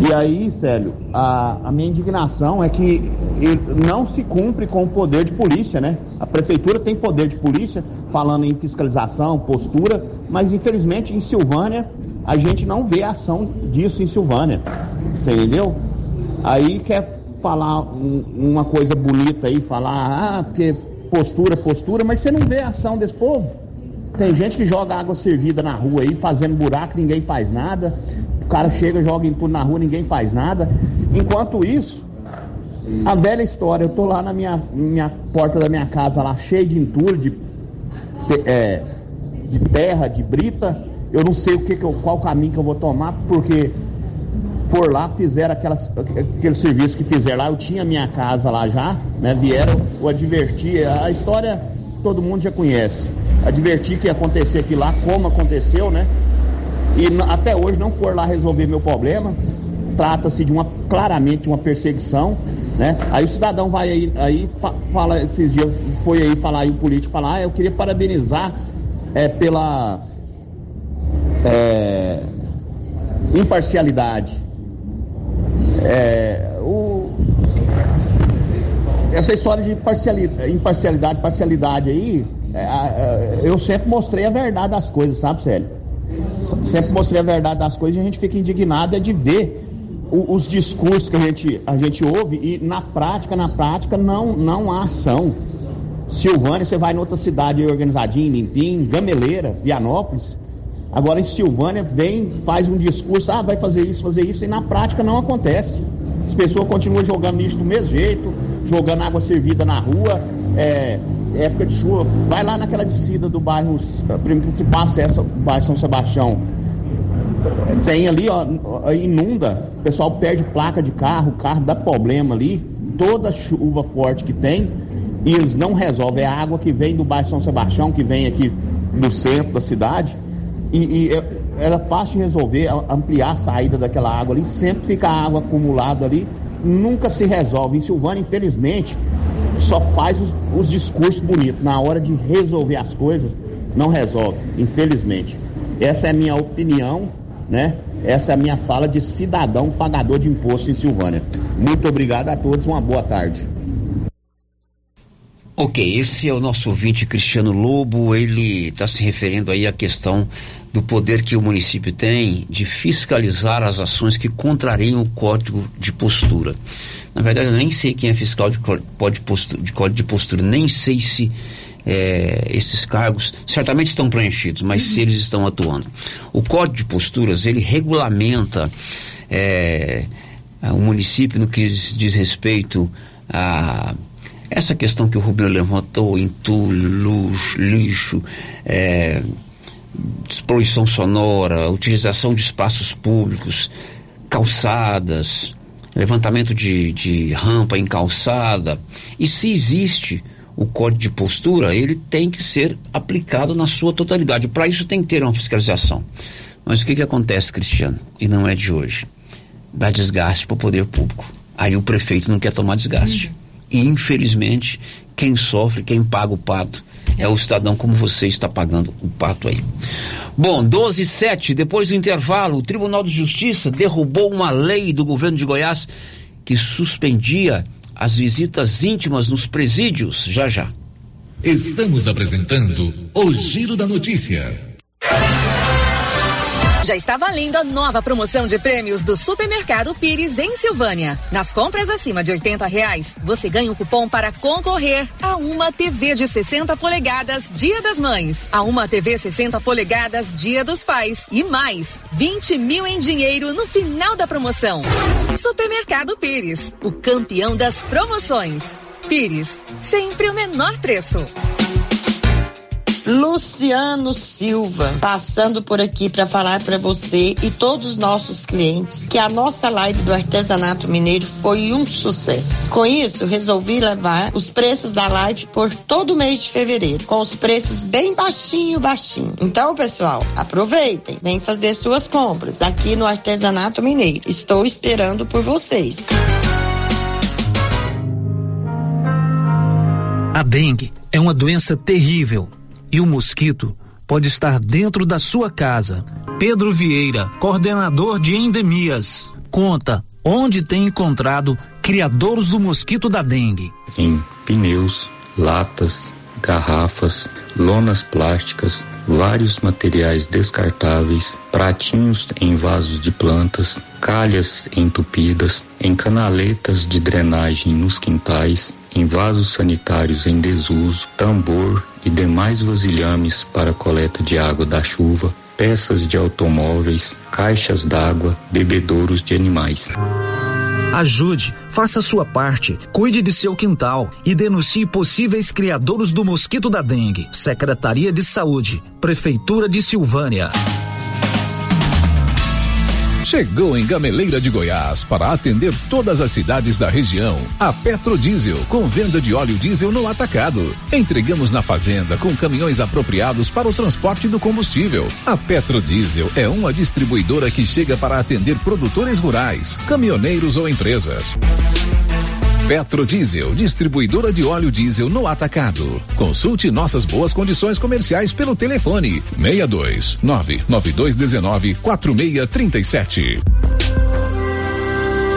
E aí, Célio, a, a minha indignação é que não se cumpre com o poder de polícia, né? A prefeitura tem poder de polícia, falando em fiscalização, postura, mas infelizmente em Silvânia a gente não vê ação disso em Silvânia. Você entendeu? Aí quer falar um, uma coisa bonita aí, falar, ah, porque postura, postura, mas você não vê a ação desse povo. Tem gente que joga água servida na rua aí, fazendo buraco, ninguém faz nada. O cara chega, joga em tudo na rua, ninguém faz nada. Enquanto isso, a velha história, eu tô lá na minha, minha porta da minha casa, lá cheio de entulho, de, é, de terra, de brita. Eu não sei o que, que eu, qual caminho que eu vou tomar, porque for lá, fizeram aquelas, aquele serviço que fizeram lá, eu tinha minha casa lá já, né? Vieram, o advertir, a história todo mundo já conhece. Advertir que ia acontecer aqui lá, como aconteceu, né? E até hoje não for lá resolver meu problema. Trata-se de uma, claramente, uma perseguição, né? Aí o cidadão vai aí, aí fala, esses dias foi aí falar aí o político falar, ah, eu queria parabenizar é, pela é, imparcialidade. É, o, essa história de parcialidade, imparcialidade, parcialidade aí, é, eu sempre mostrei a verdade das coisas, sabe, Célio? Sempre mostrei a verdade das coisas e a gente fica indignado é de ver os discursos que a gente, a gente ouve e na prática, na prática, não, não há ação. Silvânia, você vai em outra cidade organizadinha, limpinho, Gameleira, Vianópolis, Agora em Silvânia vem, faz um discurso, ah, vai fazer isso, fazer isso, e na prática não acontece. As pessoas continuam jogando lixo do mesmo jeito, jogando água servida na rua, é, época de chuva, vai lá naquela descida do bairro, se passa essa, o bairro São Sebastião, tem ali, ó, inunda, o pessoal perde placa de carro, o carro dá problema ali, toda chuva forte que tem, e eles não resolvem, é a água que vem do bairro São Sebastião, que vem aqui do centro da cidade, e, e é, era fácil de resolver, ampliar a saída daquela água ali, sempre fica a água acumulada ali, nunca se resolve. Em Silvânia, infelizmente, só faz os, os discursos bonitos. Na hora de resolver as coisas, não resolve, infelizmente. Essa é a minha opinião, né? Essa é a minha fala de cidadão pagador de imposto em Silvânia. Muito obrigado a todos, uma boa tarde. Ok, esse é o nosso ouvinte Cristiano Lobo, ele está se referindo aí à questão do poder que o município tem de fiscalizar as ações que contrariam o código de postura. Na verdade, eu nem sei quem é fiscal de código de postura, de código de postura nem sei se é, esses cargos certamente estão preenchidos, mas uhum. se eles estão atuando. O código de posturas, ele regulamenta é, o município no que diz respeito a essa questão que o Rubinho levantou, entulho, luz, lixo, é, poluição sonora, utilização de espaços públicos, calçadas, levantamento de, de rampa em calçada. E se existe o código de postura, ele tem que ser aplicado na sua totalidade. Para isso tem que ter uma fiscalização. Mas o que, que acontece, Cristiano? E não é de hoje. Dá desgaste para o poder público. Aí o prefeito não quer tomar desgaste. Uhum. E infelizmente, quem sofre, quem paga o pato é o cidadão como você está pagando o pato aí. Bom, 12 e 7, depois do intervalo, o Tribunal de Justiça derrubou uma lei do governo de Goiás que suspendia as visitas íntimas nos presídios. Já já. Estamos apresentando o Giro da Notícia. Já está valendo a nova promoção de prêmios do Supermercado Pires em Silvânia. Nas compras acima de 80 reais, você ganha um cupom para concorrer a uma TV de 60 polegadas Dia das Mães, a uma TV 60 polegadas Dia dos Pais e mais 20 mil em dinheiro no final da promoção. Supermercado Pires, o campeão das promoções. Pires, sempre o menor preço. Luciano Silva, passando por aqui para falar para você e todos os nossos clientes que a nossa live do artesanato mineiro foi um sucesso. Com isso, resolvi levar os preços da live por todo o mês de fevereiro, com os preços bem baixinho, baixinho. Então, pessoal, aproveitem, vem fazer suas compras aqui no artesanato mineiro. Estou esperando por vocês. A dengue é uma doença terrível e o mosquito pode estar dentro da sua casa. Pedro Vieira, coordenador de endemias, conta onde tem encontrado criadores do mosquito da dengue. Em pneus, latas, garrafas, lonas plásticas, vários materiais descartáveis, pratinhos em vasos de plantas, calhas entupidas, em canaletas de drenagem nos quintais, em vasos sanitários em desuso, tambor e demais vasilhames para coleta de água da chuva, peças de automóveis, caixas d'água, bebedouros de animais. Ajude, faça sua parte, cuide de seu quintal e denuncie possíveis criadores do mosquito da dengue. Secretaria de Saúde, Prefeitura de Silvânia. Chegou em Gameleira de Goiás para atender todas as cidades da região. A Petrodiesel, com venda de óleo diesel no atacado. Entregamos na fazenda com caminhões apropriados para o transporte do combustível. A Petrodiesel é uma distribuidora que chega para atender produtores rurais, caminhoneiros ou empresas. Petrodiesel, distribuidora de óleo diesel no atacado. Consulte nossas boas condições comerciais pelo telefone 62 99219 4637.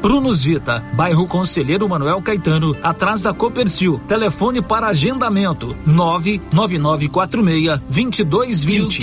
Prunus Vita, bairro Conselheiro Manuel Caetano, atrás da Copercil. Telefone para agendamento: 99946 2220.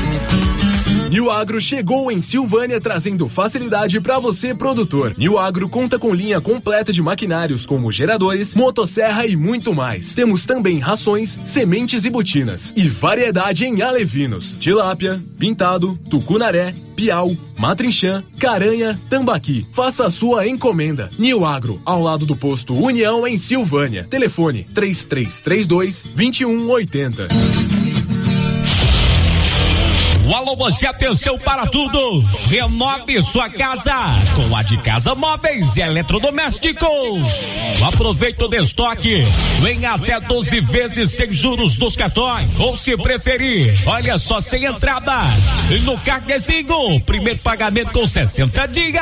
New Agro chegou em Silvânia trazendo facilidade para você, produtor. New Agro conta com linha completa de maquinários como geradores, motosserra e muito mais. Temos também rações, sementes e botinas. E variedade em alevinos, tilápia, pintado, tucunaré, piau, matrinchã, caranha, tambaqui. Faça a sua encomenda. New Agro, ao lado do posto União em Silvânia. Telefone 3332 2180. Alô, você, atenção para tudo. Renove sua casa com a de Casa Móveis e Eletrodomésticos. Aproveite o destoque. Vem até 12 vezes sem juros dos cartões. Ou se preferir, olha só, sem entrada. E no carnezinho, primeiro pagamento com 60 dias.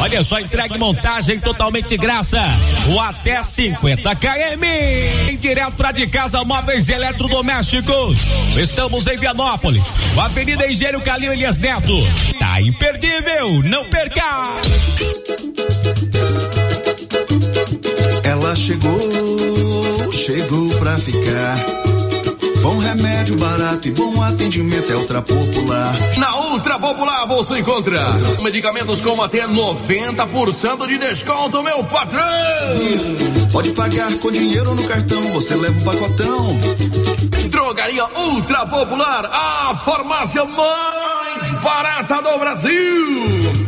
Olha só, entrega e montagem totalmente graça. Ou até 50 km. Em direto para de Casa Móveis e Eletrodomésticos. Estamos em Vianópolis. Avenida Engenheiro Calil Elias Neto. Tá imperdível, não perca! Ela chegou, chegou pra ficar. Bom remédio barato e bom atendimento é Ultra Popular. Na Ultra Popular você encontra medicamentos com até 90% de desconto, meu patrão! Pode pagar com dinheiro no cartão, você leva o pacotão. Drogaria Ultra Popular, a farmácia mais barata do Brasil.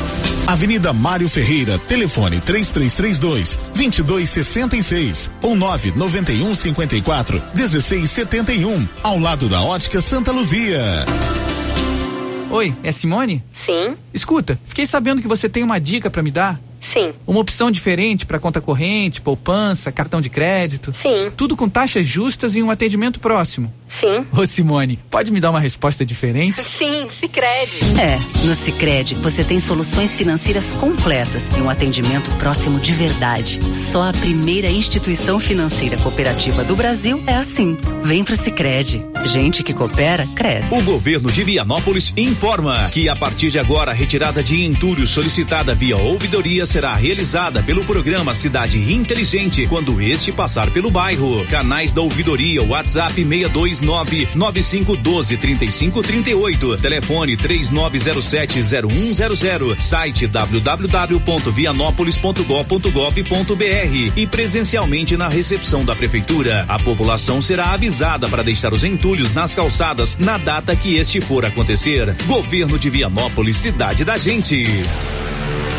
Avenida Mário Ferreira, telefone 3332 2266 ou 991 54 1671, ao lado da Ótica Santa Luzia. Oi, é Simone? Sim. Escuta, fiquei sabendo que você tem uma dica para me dar. Sim. Uma opção diferente para conta corrente, poupança, cartão de crédito. Sim. Tudo com taxas justas e um atendimento próximo. Sim. Ô Simone, pode me dar uma resposta diferente? Sim, Sicredi. É, no Sicredi você tem soluções financeiras completas e um atendimento próximo de verdade. Só a primeira instituição financeira cooperativa do Brasil é assim. Vem pro Sicredi. Gente que coopera cresce. O governo de Vianópolis informa que a partir de agora a retirada de entulho solicitada via ouvidorias será realizada pelo programa Cidade Inteligente quando este passar pelo bairro. Canais da ouvidoria WhatsApp 629 9512 3538. Telefone 3907 0100. Site www.vianopolis.gov.br e presencialmente na recepção da prefeitura. A população será avisada para deixar os entulhos nas calçadas na data que este for acontecer. Governo de Vianópolis, cidade da gente.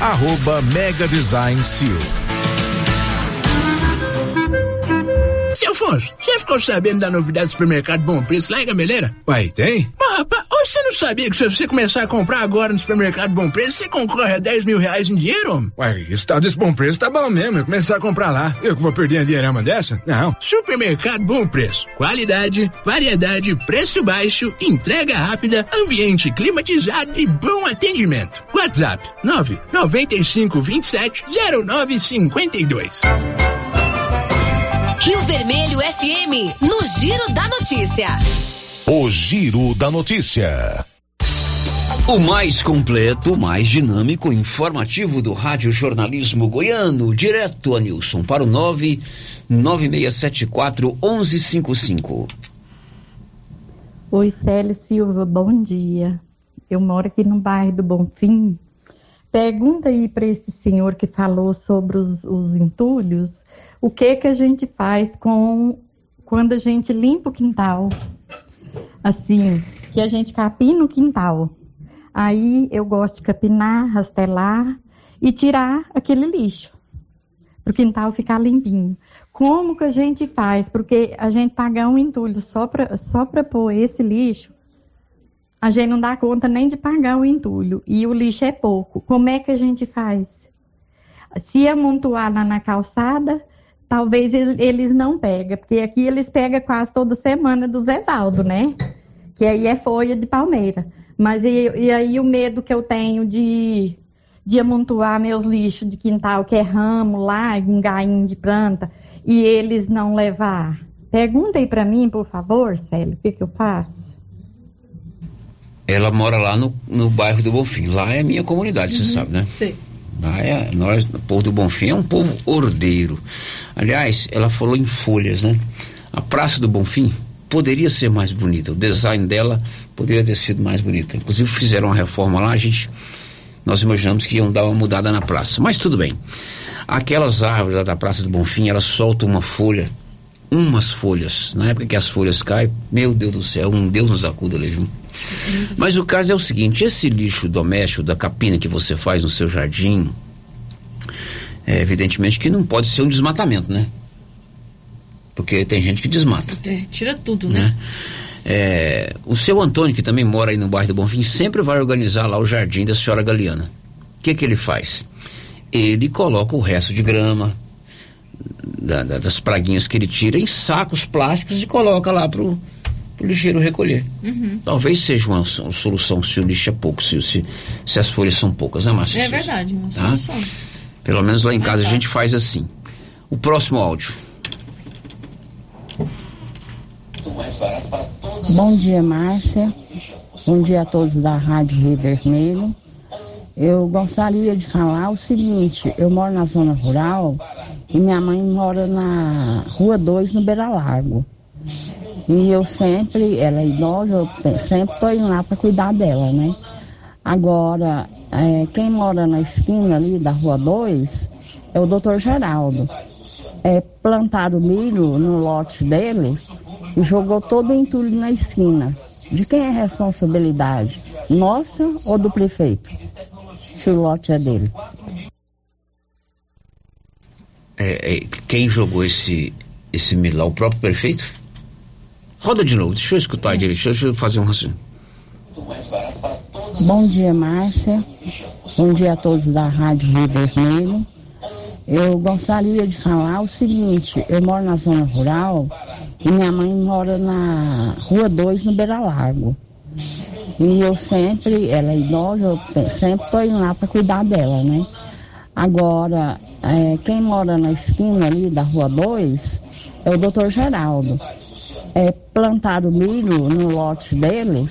arroba Mega Design Seal. Seu Afonso, você ficou sabendo da novidade do supermercado Bom Preço lá em Gameleira? Uai, tem? Mas, rapaz, você não sabia que se você começar a comprar agora no supermercado Bom Preço, você concorre a 10 mil reais em dinheiro? Uai, esse tal desse Bom Preço tá bom mesmo, eu começar a comprar lá. Eu que vou perder a dinheirama dessa? Não. Supermercado Bom Preço. Qualidade, variedade, preço baixo, entrega rápida, ambiente climatizado e bom atendimento. WhatsApp 995 27 0952. Rio Vermelho FM, no Giro da Notícia. O Giro da Notícia. O mais completo, mais dinâmico, informativo do Rádio Jornalismo Goiano, direto a Nilson para o 99674 1155. Oi, Célio Silva, bom dia. Eu moro aqui no bairro do Bonfim. Pergunta aí para esse senhor que falou sobre os, os entulhos, o que que a gente faz com quando a gente limpa o quintal? Assim, que a gente capina o quintal. Aí eu gosto de capinar, rastelar e tirar aquele lixo para o quintal ficar limpinho. Como que a gente faz? Porque a gente pagar um entulho só para só pôr esse lixo, a gente não dá conta nem de pagar o entulho. E o lixo é pouco. Como é que a gente faz? Se amontoar lá na calçada, talvez eles não pegam, porque aqui eles pegam quase toda semana do Zevaldo, né? Que aí é folha de palmeira. Mas e, e aí o medo que eu tenho de, de amontoar meus lixos de quintal, que é ramo lá, um gainho de planta, e eles não levar? Pergunta aí para mim, por favor, Célio, o que, que eu faço? Ela mora lá no, no bairro do Bonfim. Lá é a minha comunidade, uhum, você sabe, né? Sim. É, nós, o povo do Bonfim é um povo ordeiro. Aliás, ela falou em folhas, né? A Praça do Bonfim poderia ser mais bonita. O design dela poderia ter sido mais bonita. Inclusive fizeram uma reforma lá, a gente nós imaginamos que iam dar uma mudada na praça. Mas tudo bem. Aquelas árvores lá da Praça do Bonfim, elas soltam uma folha, umas folhas. Na época que as folhas caem, meu Deus do céu, um Deus nos acuda viu? Mas o caso é o seguinte, esse lixo doméstico da capina que você faz no seu jardim, é, evidentemente que não pode ser um desmatamento, né? Porque tem gente que desmata. É, tira tudo, né? né? É, o seu Antônio, que também mora aí no bairro do Bonfim, sempre vai organizar lá o jardim da senhora Galeana. O que que ele faz? Ele coloca o resto de grama, da, da, das praguinhas que ele tira, em sacos plásticos e coloca lá pro, pro lixeiro recolher. Uhum. Talvez seja uma, uma, solução se o lixo é pouco, se, se, se as folhas são poucas, né, Márcia? É verdade, uma tá? solução. Pelo menos lá em casa a gente faz assim. O próximo áudio. Bom dia, Márcia. Bom dia a todos da Rádio Rio Vermelho. Eu gostaria de falar o seguinte: eu moro na zona rural e minha mãe mora na Rua 2, no Beira Largo. E eu sempre, ela é idosa, eu sempre estou indo lá para cuidar dela, né? Agora, é, quem mora na esquina ali da Rua 2 é o doutor Geraldo. É, plantaram milho no lote dele e jogou todo o entulho na esquina. De quem é a responsabilidade? Nossa ou do prefeito? Se o lote é dele. É, é, quem jogou esse, esse milho lá? O próprio prefeito? Roda de novo, deixa eu escutar direito, deixa eu fazer um raciocínio. Bom dia, Márcia. Bom dia a todos da Rádio Rio Vermelho. Eu gostaria de falar o seguinte, eu moro na zona rural e minha mãe mora na Rua 2, no Beira Largo. E eu sempre, ela é idosa, eu sempre estou indo lá para cuidar dela, né? Agora, é, quem mora na esquina ali da Rua 2 é o doutor Geraldo. É, plantaram milho no lote dele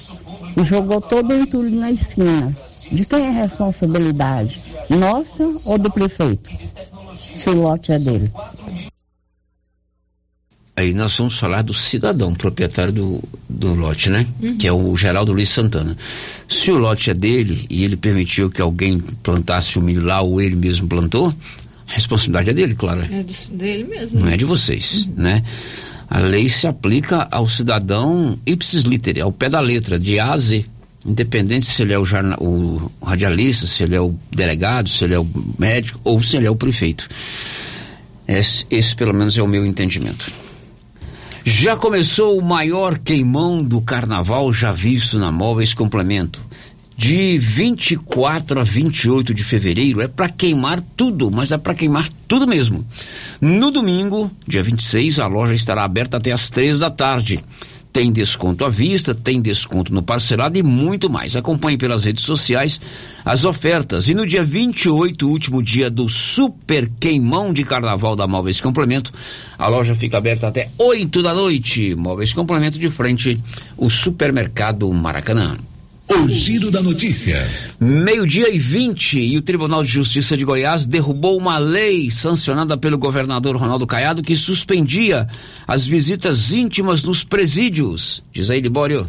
e jogou todo o entulho na esquina. De quem é a responsabilidade? Nossa ou do prefeito? Se o lote é dele. Aí nós vamos falar do cidadão proprietário do, do lote, né? Uhum. Que é o Geraldo Luiz Santana. Se o lote é dele e ele permitiu que alguém plantasse o milho lá ou ele mesmo plantou, a responsabilidade é dele, claro. É do, dele mesmo. Não é de vocês, uhum. né? A lei se aplica ao cidadão ipsis liter, ao pé da letra, de A a Z. Independente se ele é o, jornal, o radialista, se ele é o delegado, se ele é o médico ou se ele é o prefeito. Esse, esse pelo menos é o meu entendimento. Já começou o maior queimão do carnaval já visto na Móveis Complemento. De 24 a 28 de fevereiro é para queimar tudo, mas é para queimar tudo mesmo. No domingo, dia 26, a loja estará aberta até as três da tarde. Tem desconto à vista, tem desconto no parcelado e muito mais. Acompanhe pelas redes sociais as ofertas. E no dia 28, último dia do super queimão de carnaval da Móveis Complemento, a loja fica aberta até 8 da noite. Móveis Complemento de frente, o supermercado Maracanã. O giro da notícia. Meio-dia e 20 e o Tribunal de Justiça de Goiás derrubou uma lei sancionada pelo governador Ronaldo Caiado que suspendia as visitas íntimas nos presídios. Diz aí, Libório.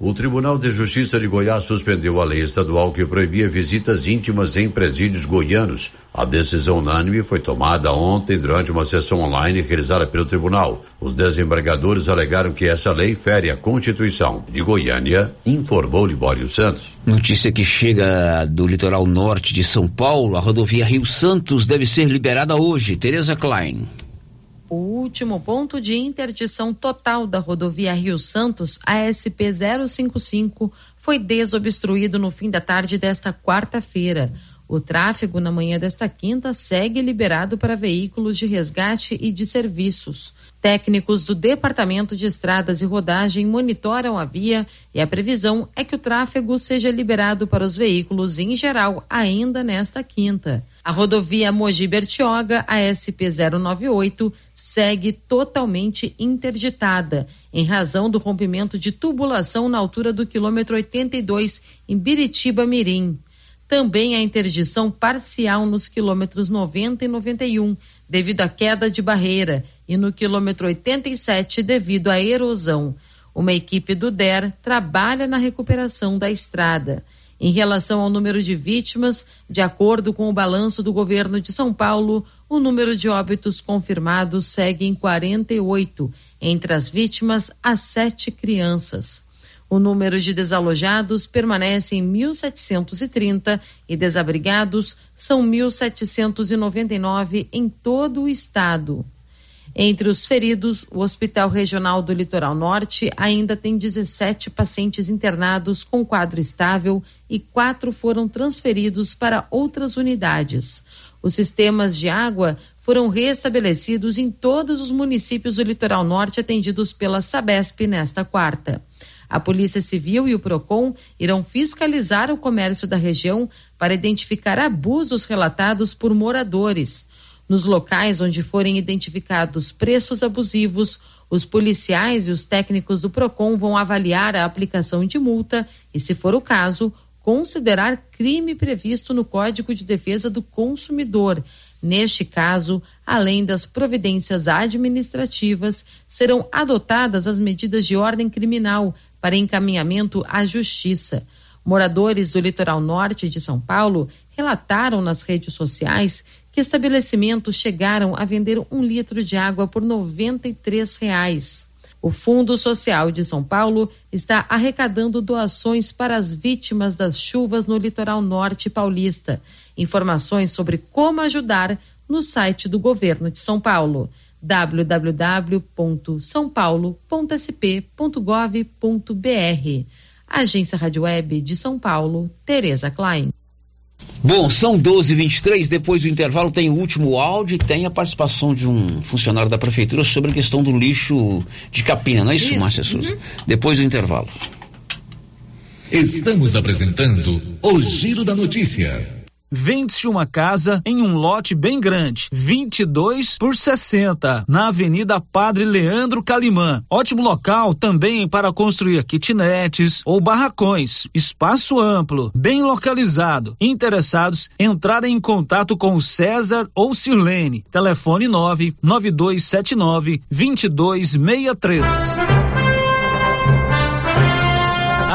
O Tribunal de Justiça de Goiás suspendeu a lei estadual que proibia visitas íntimas em presídios goianos. A decisão unânime foi tomada ontem durante uma sessão online realizada pelo tribunal. Os desembargadores alegaram que essa lei fere a Constituição de Goiânia, informou Libório Santos. Notícia que chega do litoral norte de São Paulo, a rodovia Rio Santos deve ser liberada hoje. Tereza Klein. O último ponto de interdição total da rodovia Rio Santos, ASP 055, foi desobstruído no fim da tarde desta quarta-feira. O tráfego na manhã desta quinta segue liberado para veículos de resgate e de serviços. Técnicos do Departamento de Estradas e Rodagem monitoram a via e a previsão é que o tráfego seja liberado para os veículos em geral ainda nesta quinta. A rodovia Mogi Bertioga, a SP 098, segue totalmente interditada em razão do rompimento de tubulação na altura do quilômetro 82 em Biritiba Mirim também a interdição parcial nos quilômetros 90 e 91, devido à queda de barreira, e no quilômetro 87, devido à erosão. Uma equipe do DER trabalha na recuperação da estrada. Em relação ao número de vítimas, de acordo com o balanço do governo de São Paulo, o número de óbitos confirmados segue em 48. Entre as vítimas, há sete crianças. O número de desalojados permanece em 1.730 e desabrigados são 1.799 em todo o estado. Entre os feridos, o Hospital Regional do Litoral Norte ainda tem 17 pacientes internados com quadro estável e quatro foram transferidos para outras unidades. Os sistemas de água foram restabelecidos em todos os municípios do Litoral Norte atendidos pela Sabesp nesta quarta. A Polícia Civil e o PROCON irão fiscalizar o comércio da região para identificar abusos relatados por moradores. Nos locais onde forem identificados preços abusivos, os policiais e os técnicos do PROCON vão avaliar a aplicação de multa e, se for o caso, considerar crime previsto no Código de Defesa do Consumidor. Neste caso, além das providências administrativas, serão adotadas as medidas de ordem criminal para encaminhamento à Justiça. Moradores do litoral norte de São Paulo relataram nas redes sociais que estabelecimentos chegaram a vender um litro de água por 93 reais. O Fundo Social de São Paulo está arrecadando doações para as vítimas das chuvas no litoral norte paulista. Informações sobre como ajudar no site do governo de São Paulo www.saopaulo.sp.gov.br. Agência Rádio Web de São Paulo, Tereza Klein. Bom, são 12 h 23 depois do intervalo tem o último áudio e tem a participação de um funcionário da prefeitura sobre a questão do lixo de capina, não é isso, isso. Márcia Souza? Uhum. Depois do intervalo. Estamos apresentando o Giro da Notícia. Vende-se uma casa em um lote bem grande, 22 por 60, na Avenida Padre Leandro Calimã. Ótimo local também para construir kitnets ou barracões. Espaço amplo, bem localizado. Interessados entrarem em contato com César ou Sirlene. Telefone 99279 2263.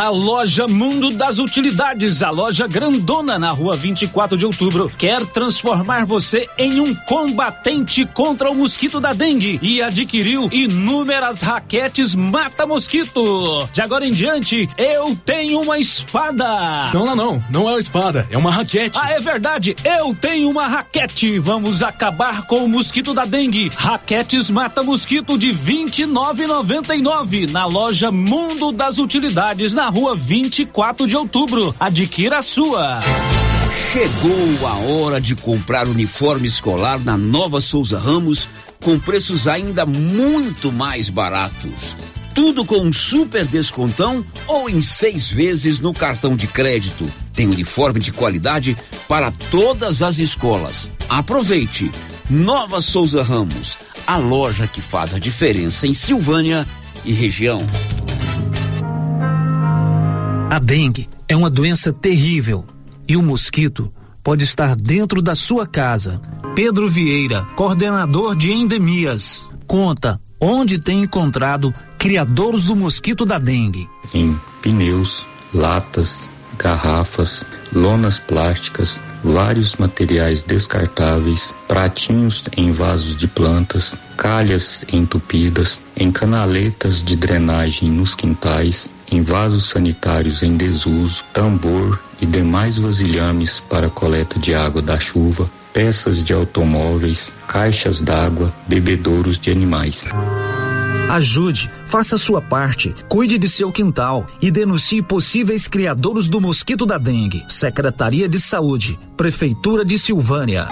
A loja Mundo das Utilidades, a loja grandona na rua 24 de outubro, quer transformar você em um combatente contra o mosquito da dengue e adquiriu inúmeras raquetes mata-mosquito. De agora em diante, eu tenho uma espada. Não, não, não, não é uma espada, é uma raquete. Ah, é verdade, eu tenho uma raquete. Vamos acabar com o mosquito da dengue. Raquetes mata-mosquito de 29,99 na loja Mundo das Utilidades na rua 24 de outubro. Adquira a sua. Chegou a hora de comprar uniforme escolar na Nova Souza Ramos com preços ainda muito mais baratos. Tudo com um super descontão ou em seis vezes no cartão de crédito. Tem uniforme de qualidade para todas as escolas. Aproveite! Nova Souza Ramos, a loja que faz a diferença em Silvânia e região. A dengue é uma doença terrível e o mosquito pode estar dentro da sua casa. Pedro Vieira, coordenador de endemias, conta onde tem encontrado criadores do mosquito da dengue. Em pneus, latas, garrafas, lonas plásticas, vários materiais descartáveis, pratinhos em vasos de plantas, calhas entupidas, em canaletas de drenagem nos quintais, em vasos sanitários em desuso, tambor e demais vasilhames para coleta de água da chuva, peças de automóveis, caixas d'água, bebedouros de animais. Ajude, faça sua parte, cuide de seu quintal e denuncie possíveis criadores do mosquito da dengue. Secretaria de Saúde, Prefeitura de Silvânia.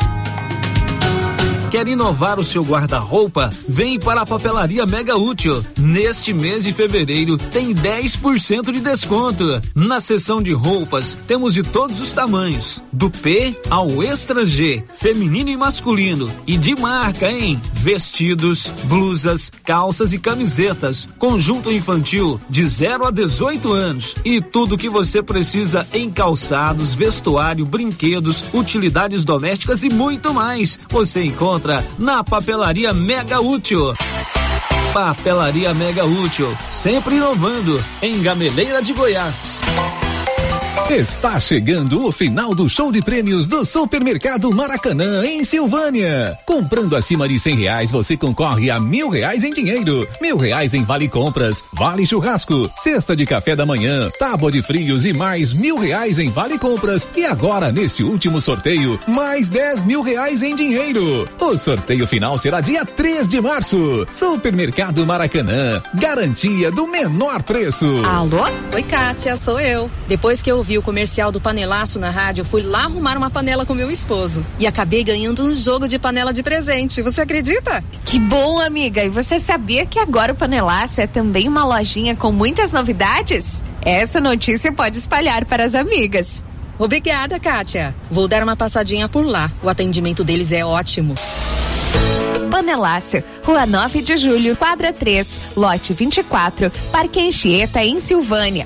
Quer inovar o seu guarda-roupa? Vem para a Papelaria Mega Útil. Neste mês de fevereiro tem 10% de desconto. Na seção de roupas, temos de todos os tamanhos, do P ao Extra G, feminino e masculino, e de marca, hein? Vestidos, blusas, calças e camisetas, conjunto infantil de 0 a 18 anos e tudo que você precisa em calçados, vestuário, brinquedos, utilidades domésticas e muito mais. Você encontra encontra na Papelaria Mega Útil. Papelaria Mega Útil, sempre inovando, em Gameleira de Goiás. Está chegando o final do show de prêmios do Supermercado Maracanã, em Silvânia. Comprando acima de cem reais, você concorre a mil reais em dinheiro, mil reais em vale compras, vale churrasco, cesta de café da manhã, tábua de frios e mais mil reais em vale compras. E agora, neste último sorteio, mais dez mil reais em dinheiro. O sorteio final será dia 3 de março. Supermercado Maracanã, garantia do menor preço. Alô? Oi, Kátia, sou eu. Depois que eu vi o comercial do panelaço na rádio, fui lá arrumar uma panela com meu esposo. E acabei ganhando um jogo de panela de presente. Você acredita? Que bom, amiga. E você sabia que agora o panelaço é também uma lojinha com muitas novidades? Essa notícia pode espalhar para as amigas. Obrigada, Kátia. Vou dar uma passadinha por lá. O atendimento deles é ótimo. Panelácio, Rua 9 de Julho, quadra 3, lote 24, Parque Anchieta, em Silvânia.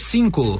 cinco.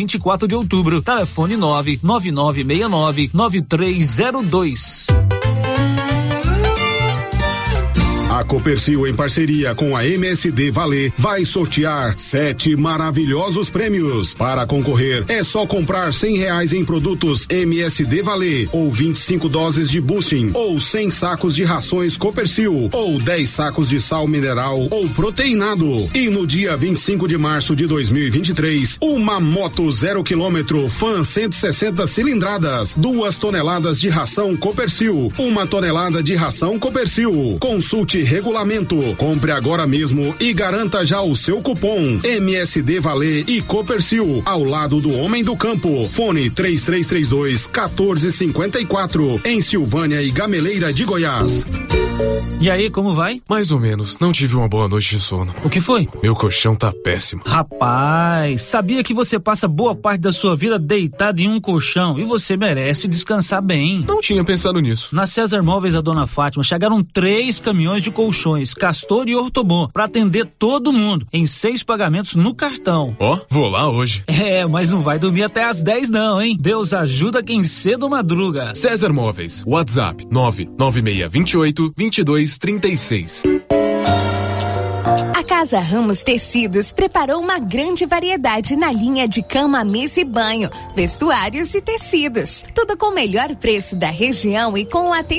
24 de Outubro. Telefone 99969 9302. A Copercil, em parceria com a MSD Valer, vai sortear sete maravilhosos prêmios. Para concorrer, é só comprar cem reais em produtos MSD Valer, ou 25 doses de boosting, ou 100 sacos de rações Copercil, ou 10 sacos de sal mineral ou proteinado. E no dia 25 de março de 2023, uma moto zero quilômetro Fan 160 cilindradas, duas toneladas de ração Copercil, uma tonelada de ração Copercil. Consulte regulamento. Compre agora mesmo e garanta já o seu cupom MSD Valer e Copercil ao lado do Homem do Campo. Fone 3332 1454 em Silvânia e Gameleira de Goiás. E aí, como vai? Mais ou menos. Não tive uma boa noite de sono. O que foi? Meu colchão tá péssimo. Rapaz, sabia que você passa boa parte da sua vida deitado em um colchão e você merece descansar bem. Não tinha pensado nisso. Na César Móveis da Dona Fátima chegaram três caminhões de colchões, Castor e Ortobon, para atender todo mundo em seis pagamentos no cartão. Ó, oh, vou lá hoje. É, mas não vai dormir até às 10 não, hein? Deus ajuda quem cedo madruga. César Móveis, WhatsApp 99628 2236. A Casa Ramos Tecidos preparou uma grande variedade na linha de cama, mesa e banho, vestuários e tecidos. Tudo com o melhor preço da região e com o atendimento